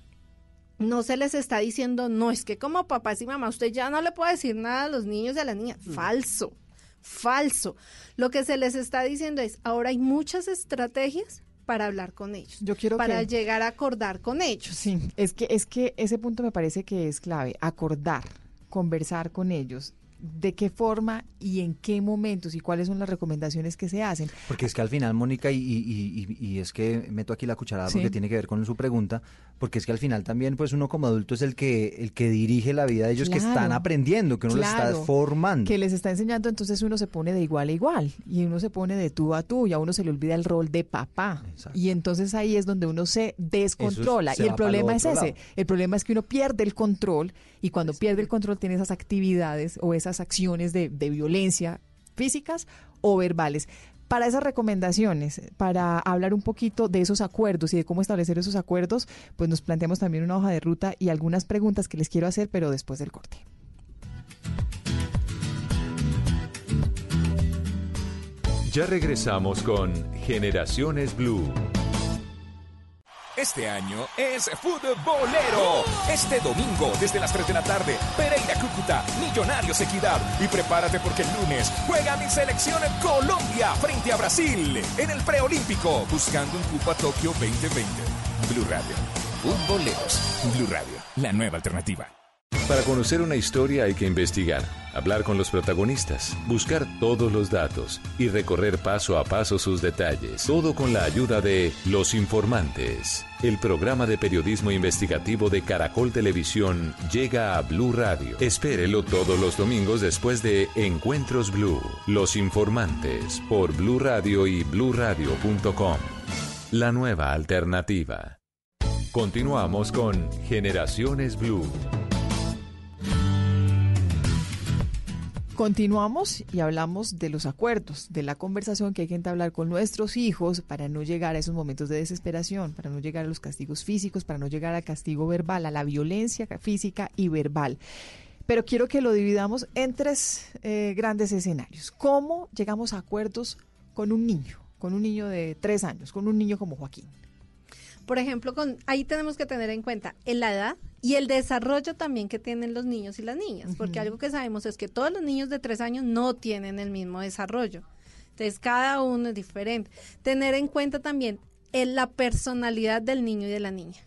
Speaker 27: no se les está diciendo, no, es que como papás y mamá, usted ya no le puede decir nada a los niños y a las niñas. Mm. Falso, falso. Lo que se les está diciendo es, ahora hay muchas estrategias para hablar con ellos,
Speaker 25: Yo quiero
Speaker 27: para
Speaker 25: que-
Speaker 27: llegar a acordar con ellos.
Speaker 25: Sí, es que, es que ese punto me parece que es clave, acordar, conversar con ellos, de qué forma y en qué momentos y cuáles son las recomendaciones que se hacen.
Speaker 5: Porque es que al final, Mónica, y, y- y- y es que meto aquí la cucharada porque
Speaker 25: Sí.
Speaker 5: tiene que ver con su pregunta, porque es que al final también, pues uno como adulto es el que, el que dirige la vida de ellos que están aprendiendo, que uno les
Speaker 25: claro,
Speaker 5: está formando.
Speaker 25: Que les está enseñando, entonces uno se pone de igual a igual y uno se pone de tú a tú y a uno se le olvida el rol de papá. Y entonces ahí es donde uno se descontrola.
Speaker 5: se
Speaker 25: y el problema es ese.
Speaker 5: lado.
Speaker 25: El problema es que uno pierde el control y cuando pierde el control tiene esas actividades o esas acciones de, de violencia físicas o verbales. Para esas recomendaciones, para hablar un poquito de esos acuerdos y de cómo establecer esos acuerdos, pues nos planteamos también una hoja de ruta y algunas preguntas que les quiero hacer, pero después del corte.
Speaker 4: Ya regresamos con Generaciones Blue.
Speaker 28: Este año es futbolero. Este domingo, desde las 3 de la tarde, Pereira Cúcuta, Millonarios Equidad. Y prepárate porque el lunes juega mi selección en Colombia frente a Brasil en el preolímpico, buscando un cupo a Tokio 2020. Blue Radio. Futboleros. Blue Radio, la nueva alternativa.
Speaker 4: Para conocer una historia hay que investigar, hablar con los protagonistas, buscar todos los datos y recorrer paso a paso sus detalles. Todo con la ayuda de Los Informantes. El programa de periodismo investigativo de Caracol Televisión llega a Blue Radio. Espérelo todos los domingos después de Encuentros Blue. Los Informantes por Blue Radio y bluradio.com. La nueva alternativa. Continuamos con Generaciones Blue.
Speaker 25: Continuamos y hablamos de los acuerdos, de la conversación que hay que entablar con nuestros hijos para no llegar a esos momentos de desesperación, para no llegar a los castigos físicos, para no llegar al castigo verbal, a la violencia física y verbal. Pero quiero que lo dividamos en tres eh, grandes escenarios. ¿Cómo llegamos a acuerdos con un niño, con un niño de tres años, con un niño como Joaquín?
Speaker 27: Por ejemplo, con, ahí tenemos que tener en cuenta en la edad y el desarrollo también que tienen los niños y las niñas, porque algo que sabemos es que todos los niños de tres años no tienen el mismo desarrollo. Entonces, cada uno es diferente. Tener en cuenta también el- la personalidad del niño y de la niña,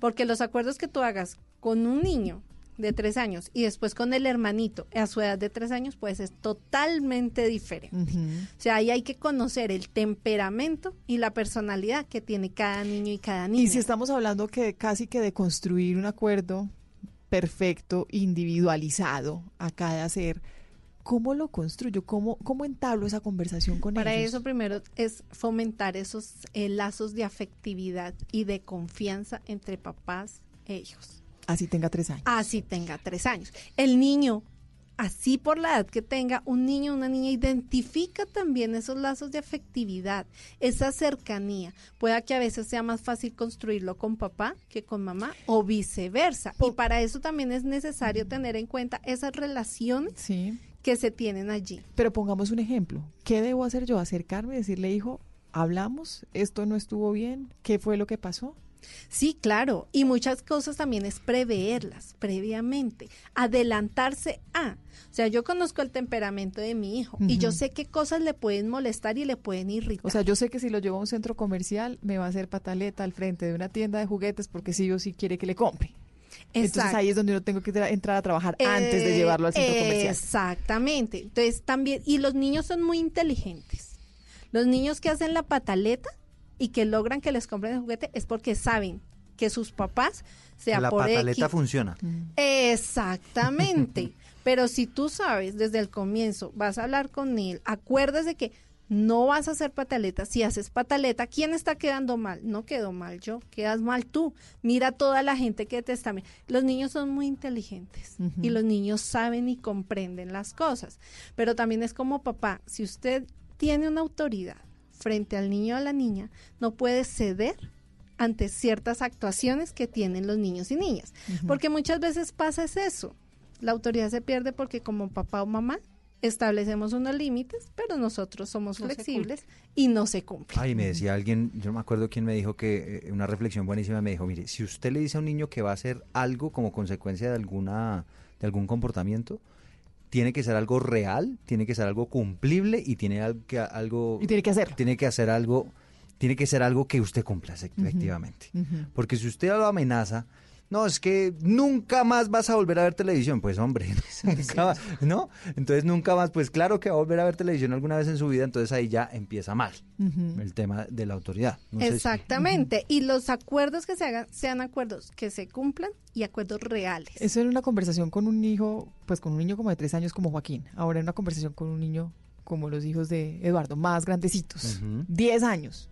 Speaker 27: porque los acuerdos que tú hagas con un niño de tres años y después con el hermanito a su edad de tres años, pues es totalmente diferente. O sea, ahí hay que conocer el temperamento y la personalidad que tiene cada niño y cada niña.
Speaker 25: Y si estamos hablando que casi que de construir un acuerdo perfecto, individualizado a cada ser, ¿cómo lo construyo? ¿Cómo, cómo entablo esa conversación con
Speaker 27: Para
Speaker 25: ellos?
Speaker 27: eso primero es fomentar esos eh, lazos de afectividad y de confianza entre papás e hijos.
Speaker 25: Así tenga tres años.
Speaker 27: Así tenga tres años. El niño, así por la edad que tenga, un niño o una niña identifica también esos lazos de afectividad, esa cercanía. Pueda que a veces sea más fácil construirlo con papá que con mamá o viceversa. Y para eso también es necesario tener en cuenta esas relaciones que se tienen allí.
Speaker 25: Pero pongamos un ejemplo. ¿Qué debo hacer yo? ¿Acercarme y decirle, hijo, hablamos? ¿Esto no estuvo bien? ¿Qué fue lo que pasó?
Speaker 27: Sí, claro. Y muchas cosas también es preverlas previamente, adelantarse a. O sea, yo conozco el temperamento de mi hijo y yo sé qué cosas le pueden molestar y le pueden irritar.
Speaker 25: O sea, yo sé que si lo llevo a un centro comercial me va a hacer pataleta al frente de una tienda de juguetes porque sí o sí quiere que le compre. Entonces ahí es donde yo tengo que tra- entrar a trabajar antes de llevarlo al centro comercial.
Speaker 27: Exactamente. Entonces también, y los niños son muy inteligentes. Los niños que hacen la pataleta y que logran que les compren el juguete es porque saben que sus papás, sea
Speaker 5: la
Speaker 27: por
Speaker 5: pataleta
Speaker 27: X,
Speaker 5: funciona.
Speaker 27: Exactamente. [laughs] Pero si tú sabes desde el comienzo, vas a hablar con él, acuérdate que no vas a hacer pataleta. Si haces pataleta, ¿quién está quedando mal? No quedó mal yo, quedas mal tú. Mira toda la gente que te está. Los niños son muy inteligentes y los niños saben y comprenden las cosas. Pero también es como papá, si usted tiene una autoridad frente al niño o a la niña, no puede ceder ante ciertas actuaciones que tienen los niños y niñas. Porque muchas veces pasa es eso. La autoridad se pierde porque como papá o mamá establecemos unos límites, pero nosotros somos
Speaker 25: No
Speaker 27: flexibles y no se cumple.
Speaker 5: Ay, me decía alguien, yo no me acuerdo quién me dijo que eh, una reflexión buenísima me dijo, mire, si usted le dice a un niño que va a hacer algo como consecuencia de alguna de algún comportamiento, tiene que ser algo real, tiene que ser algo cumplible y tiene al- que algo
Speaker 25: Y tiene que hacerlo.
Speaker 5: Tiene que hacer algo tiene que ser algo que usted cumpla, efectivamente. Porque si usted lo amenaza, no, es que nunca más vas a volver a ver televisión. Pues hombre, [laughs] nunca más, ¿no? Entonces nunca más, pues claro que va a volver a ver televisión alguna vez en su vida, entonces ahí ya empieza mal el tema de la autoridad. No sé si-
Speaker 27: Exactamente. Y los acuerdos que se hagan sean acuerdos que se cumplan y acuerdos reales.
Speaker 25: Eso era una conversación con un hijo, pues con un niño como de tres años como Joaquín. Ahora es una conversación con un niño como los hijos de Eduardo, más grandecitos, diez años.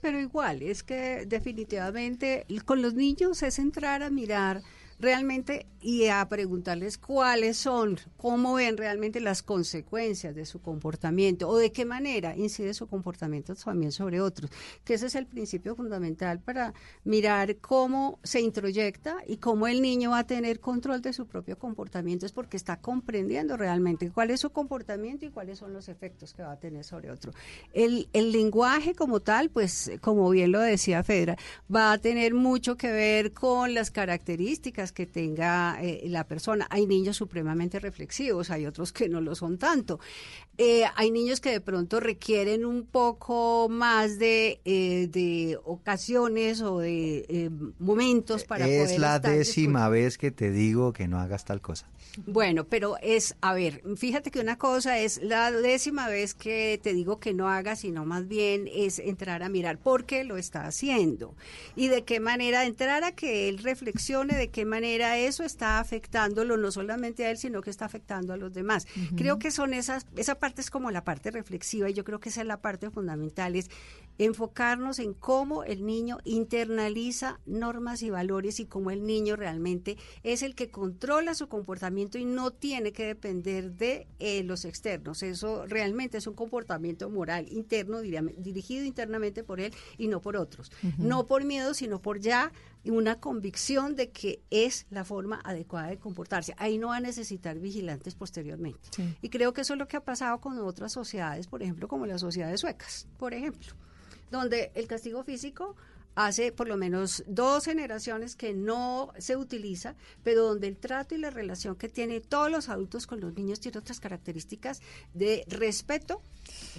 Speaker 26: Pero igual, es que definitivamente con los niños es entrar a mirar realmente y a preguntarles cuáles son, cómo ven realmente las consecuencias de su comportamiento o de qué manera incide su comportamiento también sobre otros, que ese es el principio fundamental para mirar cómo se introyecta y cómo el niño va a tener control de su propio comportamiento, es porque está comprendiendo realmente cuál es su comportamiento y cuáles son los efectos que va a tener sobre otro. El, el lenguaje como tal, pues como bien lo decía Fedra, va a tener mucho que ver con las características que tenga eh, la persona. Hay niños supremamente reflexivos, hay otros que no lo son tanto. Eh, hay niños que de pronto requieren un poco más de, eh, de ocasiones o de momentos para
Speaker 5: es
Speaker 26: poder
Speaker 5: la
Speaker 26: estar
Speaker 5: décima vez que te digo que no hagas tal cosa.
Speaker 26: bueno, pero es, a ver, fíjate que una cosa es la décima vez que te digo que no hagas, sino más bien es entrar a mirar por qué lo está haciendo y de qué manera entrar a que él reflexione de qué manera eso está afectándolo no solamente a él, sino que está afectando a los demás. Creo que son esas, esa parte es como la parte reflexiva y yo creo que esa es la parte fundamental, es enfocarnos en cómo el niño internaliza normas y valores y cómo el niño realmente es el que controla su comportamiento y no tiene que depender de eh, los externos. Eso realmente es un comportamiento moral interno, diría- dirigido internamente por él y no por otros. No por miedo, sino por ya una convicción de que es la forma adecuada de comportarse. Ahí no va a necesitar vigilantes posteriormente.
Speaker 25: Sí.
Speaker 26: Y creo que eso es lo que ha pasado con otras sociedades, por ejemplo, como las sociedades suecas, por ejemplo, donde el castigo físico hace por lo menos dos generaciones que no se utiliza, pero donde el trato y la relación que tienen todos los adultos con los niños tiene otras características de respeto,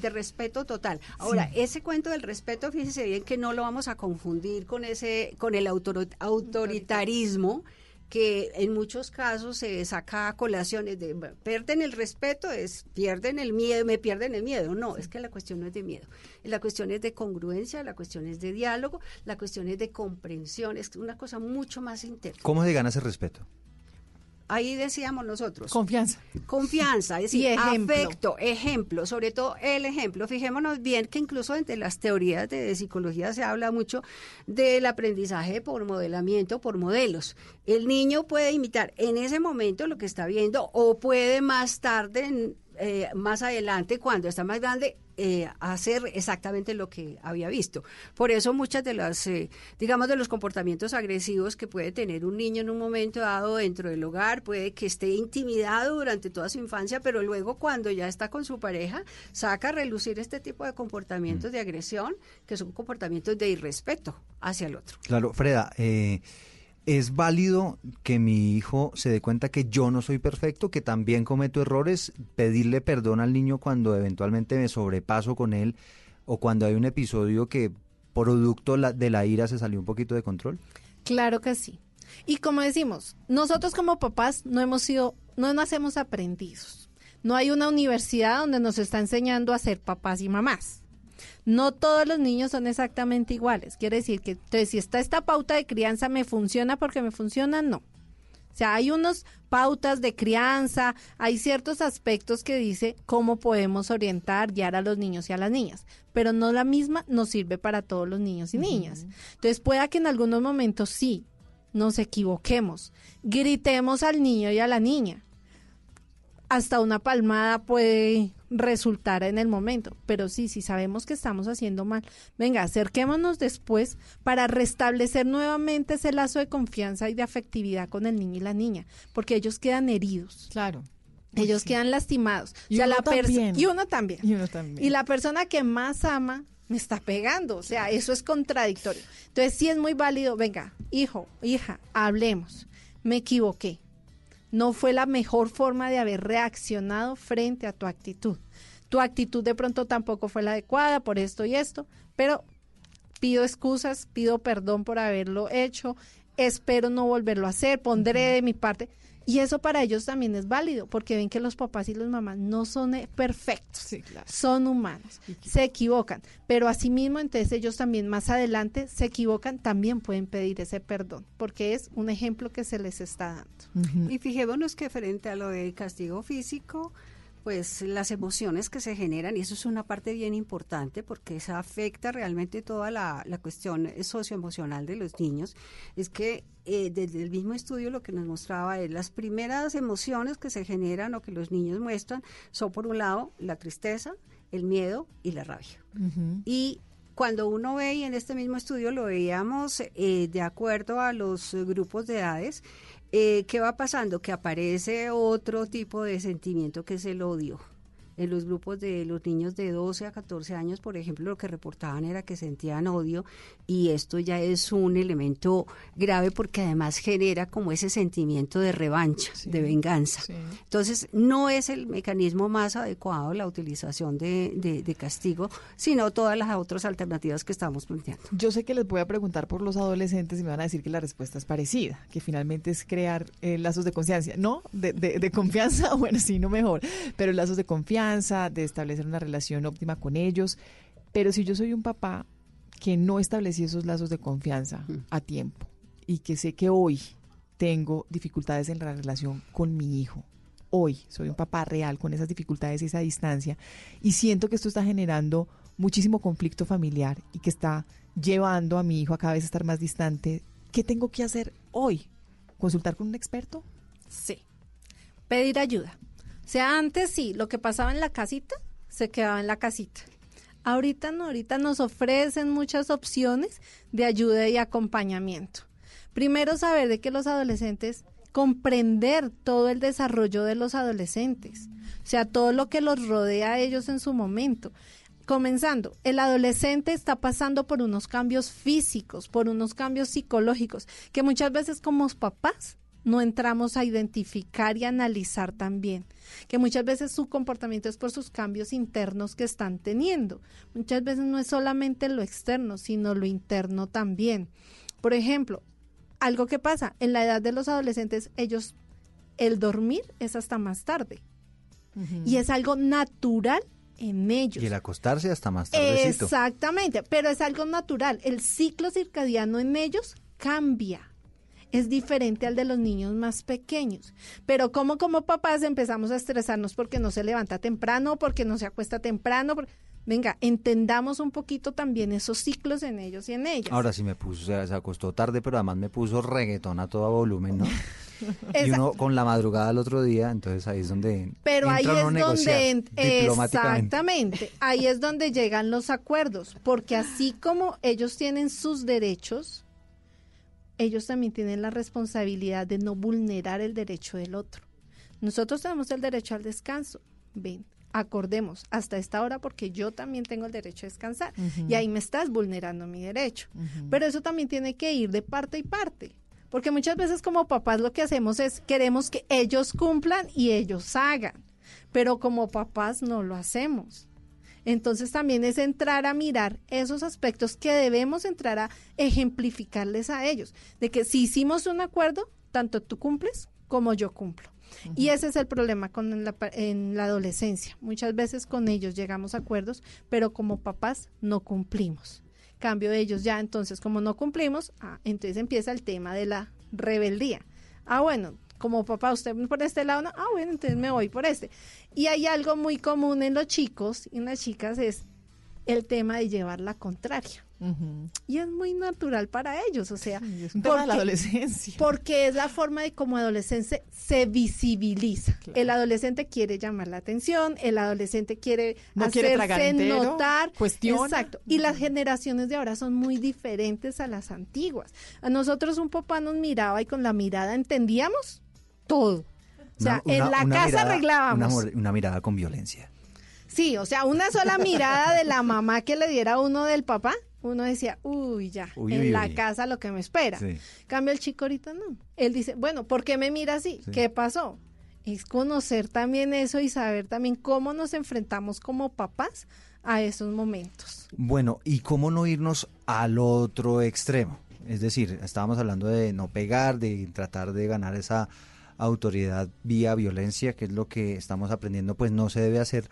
Speaker 26: de respeto total. Ahora,
Speaker 23: Sí.
Speaker 26: ese cuento del respeto, fíjese bien que no lo vamos a confundir con ese, con el autor- autoritarismo que en muchos casos se saca colaciones de pierden el respeto, es pierden el miedo, me pierden el miedo. No, es que la cuestión no es de miedo. La cuestión es de congruencia, la cuestión es de diálogo, la cuestión es de comprensión, es una cosa mucho más interna.
Speaker 5: ¿Cómo se gana ese respeto?
Speaker 26: Ahí decíamos nosotros.
Speaker 25: Confianza.
Speaker 26: Confianza, es
Speaker 27: Y
Speaker 26: decir,
Speaker 27: ejemplo.
Speaker 26: afecto, ejemplo, sobre todo el ejemplo. Fijémonos bien que incluso entre las teorías de psicología se habla mucho del aprendizaje por modelamiento, por modelos. El niño puede imitar en ese momento lo que está viendo o puede más tarde, eh, más adelante, cuando está más grande, eh, hacer exactamente lo que había visto. Por eso muchas de las, eh, digamos, de los comportamientos agresivos que puede tener un niño en un momento dado dentro del hogar, puede que esté intimidado durante toda su infancia, pero luego cuando ya está con su pareja, saca a relucir este tipo de comportamientos de agresión, que son comportamientos de irrespeto hacia el otro.
Speaker 5: Claro, Freda, eh, ¿es válido que mi hijo se dé cuenta que yo no soy perfecto, que también cometo errores, pedirle perdón al niño cuando eventualmente me sobrepaso con él o cuando hay un episodio que producto de la ira se salió un poquito de control?
Speaker 27: Claro que sí. Y como decimos, nosotros como papás no hemos sido, no nacemos aprendidos. No hay una universidad donde nos está enseñando a ser papás y mamás. No todos los niños son exactamente iguales. Quiere decir que entonces, si está esta pauta de crianza, ¿me funciona porque me funciona? No. O sea, hay unas pautas de crianza, hay ciertos aspectos que dice cómo podemos orientar, guiar a los niños y a las niñas, pero no la misma nos sirve para todos los niños y niñas. Entonces, pueda que en algunos momentos sí nos equivoquemos, gritemos al niño y a la niña. Hasta una palmada puede resultar en el momento, pero sí, si sabemos que estamos haciendo mal, venga, acerquémonos después para restablecer nuevamente ese lazo de confianza y de afectividad con el niño y la niña, porque ellos quedan heridos.
Speaker 25: Claro.
Speaker 27: Ellos quedan lastimados.
Speaker 25: Y
Speaker 27: O sea,
Speaker 25: uno
Speaker 27: la
Speaker 25: también.
Speaker 27: y uno también.
Speaker 25: Y uno también.
Speaker 27: Y la persona que más ama me está pegando. O sea, eso es contradictorio. Entonces, sí es muy válido. Venga, hijo, hija, hablemos. Me equivoqué. No fue la mejor forma de haber reaccionado frente a tu actitud. Tu actitud de pronto tampoco fue la adecuada por esto y esto, pero pido excusas, pido perdón por haberlo hecho, espero no volverlo a hacer, pondré de mi parte. Y eso para ellos también es válido, porque ven que los papás y las mamás no son eh, perfectos, son humanos, se equivocan, pero asimismo entonces ellos también más adelante se equivocan, también pueden pedir ese perdón, porque es un ejemplo que se les está dando.
Speaker 26: Y fijémonos que frente a lo del castigo físico, pues las emociones que se generan, y eso es una parte bien importante porque eso afecta realmente toda la, la cuestión socioemocional de los niños, es que eh, desde el mismo estudio lo que nos mostraba es las primeras emociones que se generan o que los niños muestran son por un lado la tristeza, el miedo y la rabia. Y cuando uno ve, y en este mismo estudio lo veíamos eh, de acuerdo a los grupos de edades, eh, ¿qué va pasando? Que aparece otro tipo de sentimiento que es el odio. En los grupos de los niños de 12 a 14 años, por ejemplo, lo que reportaban era que sentían odio y esto ya es un elemento grave porque además genera como ese sentimiento de revancha, de venganza. Entonces, no es el mecanismo más adecuado la utilización de, de, castigo, sino todas las otras alternativas que estamos planteando.
Speaker 25: Yo sé que les voy a preguntar por los adolescentes y me van a decir que la respuesta es parecida, que finalmente es crear eh, lazos de confianza, no de, de, de confianza, [laughs] bueno, sí, no mejor, pero lazos de confianza de establecer una relación óptima con ellos. Pero si yo soy un papá que no establecí esos lazos de confianza a tiempo y que sé que hoy tengo dificultades en la relación con mi hijo, hoy soy un papá real con esas dificultades y esa distancia y siento que esto está generando muchísimo conflicto familiar y que está llevando a mi hijo a cada vez estar más distante, ¿qué tengo que hacer hoy? ¿Consultar con un experto?
Speaker 27: Sí. Pedir ayuda. Sea, antes sí, lo que pasaba en la casita, se quedaba en la casita. Ahorita no, ahorita nos ofrecen muchas opciones de ayuda y acompañamiento. Primero, saber de que los adolescentes, comprender todo el desarrollo de los adolescentes, o sea, todo lo que los rodea a ellos en su momento. Comenzando, el adolescente está pasando por unos cambios físicos, por unos cambios psicológicos, que muchas veces como papás no entramos a identificar y analizar también, que muchas veces su comportamiento es por sus cambios internos que están teniendo. Muchas veces no es solamente lo externo, sino lo interno también. Por ejemplo, algo que pasa en la edad de los adolescentes, ellos, el dormir es hasta más tarde. Y es algo natural en ellos.
Speaker 5: Y el acostarse hasta más tarde.
Speaker 27: Exactamente, pero es algo natural. El ciclo circadiano en ellos cambia es diferente al de los niños más pequeños. Pero como como papás empezamos a estresarnos porque no se levanta temprano, porque no se acuesta temprano. Venga, entendamos un poquito también esos ciclos en ellos y en ellas.
Speaker 5: Ahora sí me puso, se acostó tarde, pero además me puso reggaetón a todo volumen, ¿no? [laughs] y uno con la madrugada el otro día, entonces ahí es donde
Speaker 27: Pero ahí es donde exactamente, ahí es donde llegan los acuerdos, porque así como ellos tienen sus derechos, ellos también tienen la responsabilidad de no vulnerar el derecho del otro. Nosotros tenemos el derecho al descanso. Ven, acordemos hasta esta hora porque yo también tengo el derecho a descansar y ahí me estás vulnerando mi derecho. Pero eso también tiene que ir de parte y parte. Porque muchas veces como papás lo que hacemos es queremos que ellos cumplan y ellos hagan. Pero como papás no lo hacemos. Entonces también es entrar a mirar esos aspectos que debemos entrar a ejemplificarles a ellos, de que si hicimos un acuerdo, tanto tú cumples como yo cumplo. Y ese es el problema con la, en la adolescencia. Muchas veces con ellos llegamos a acuerdos, pero como papás no cumplimos. Cambio de ellos ya, entonces como no cumplimos, ah, entonces empieza el tema de la rebeldía. Ah, bueno, como papá, usted por este lado, no, ah, bueno, entonces me voy por este. Y hay algo muy común en los chicos y en las chicas es el tema de llevar la contraria. Y es muy natural para ellos, o sea,
Speaker 25: es la adolescencia.
Speaker 27: Porque es la forma de cómo adolescente se visibiliza. El adolescente quiere llamar la atención, el adolescente quiere hacerse notar.
Speaker 25: Cuestiona.
Speaker 27: Exacto. Y las generaciones de ahora son muy diferentes a las antiguas. A nosotros un papá nos miraba y con la mirada entendíamos todo. O sea, en la casa arreglábamos.
Speaker 5: Una, mirada con violencia.
Speaker 27: Sí, o sea, una sola mirada de la mamá que le diera uno del papá, uno decía, uy, ya, en la casa lo que me espera. Cambio el chico ahorita no. Él dice, bueno, ¿por qué me mira así? ¿Qué pasó? Es conocer también eso y saber también cómo nos enfrentamos como papás a esos momentos.
Speaker 5: Bueno, ¿y cómo no irnos al otro extremo? Es decir, estábamos hablando de no pegar, de tratar de ganar esa autoridad vía violencia, que es lo que estamos aprendiendo, pues no se debe hacer.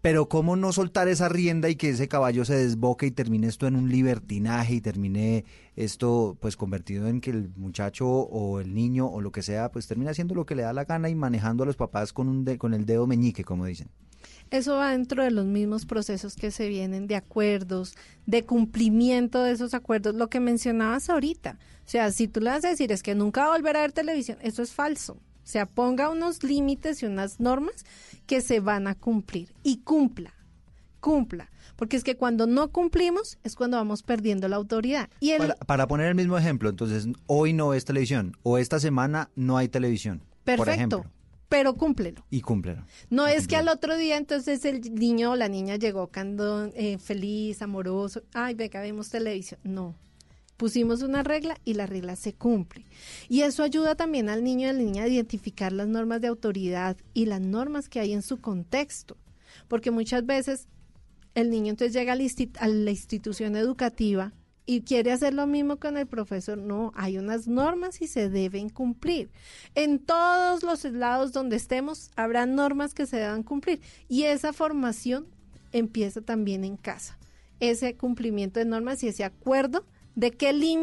Speaker 5: Pero cómo no soltar esa rienda y que ese caballo se desboque y termine esto en un libertinaje y termine esto pues convertido en que el muchacho o el niño o lo que sea pues termina haciendo lo que le da la gana y manejando a los papás con un con el dedo meñique, como dicen.
Speaker 27: Eso va dentro de los mismos procesos que se vienen de acuerdos, de cumplimiento de esos acuerdos, lo que mencionabas ahorita. O sea, si tú le vas a decir es que nunca va a volver a ver televisión, eso es falso. O sea, ponga unos límites y unas normas que se van a cumplir y cumpla, cumpla. Porque es que cuando no cumplimos es cuando vamos perdiendo la autoridad. Y el,
Speaker 5: Para, para poner el mismo ejemplo, entonces hoy no es televisión o esta semana no hay televisión. Por
Speaker 27: perfecto,
Speaker 5: ejemplo,
Speaker 27: pero cúmplelo.
Speaker 5: y cúmplelo.
Speaker 27: No es que al otro día entonces el niño o la niña llegó cando, eh, feliz, amoroso, ay, venga, vemos televisión. No, pusimos una regla y la regla se cumple. Y eso ayuda también al niño y a la niña a identificar las normas de autoridad y las normas que hay en su contexto. Porque muchas veces el niño entonces llega a la, insti- a la institución educativa y quiere hacer lo mismo con el profesor. No, hay unas normas y se deben cumplir. En todos los lados donde estemos habrá normas que se deban cumplir y esa formación empieza también en casa. Ese cumplimiento de normas y ese acuerdo de qué límite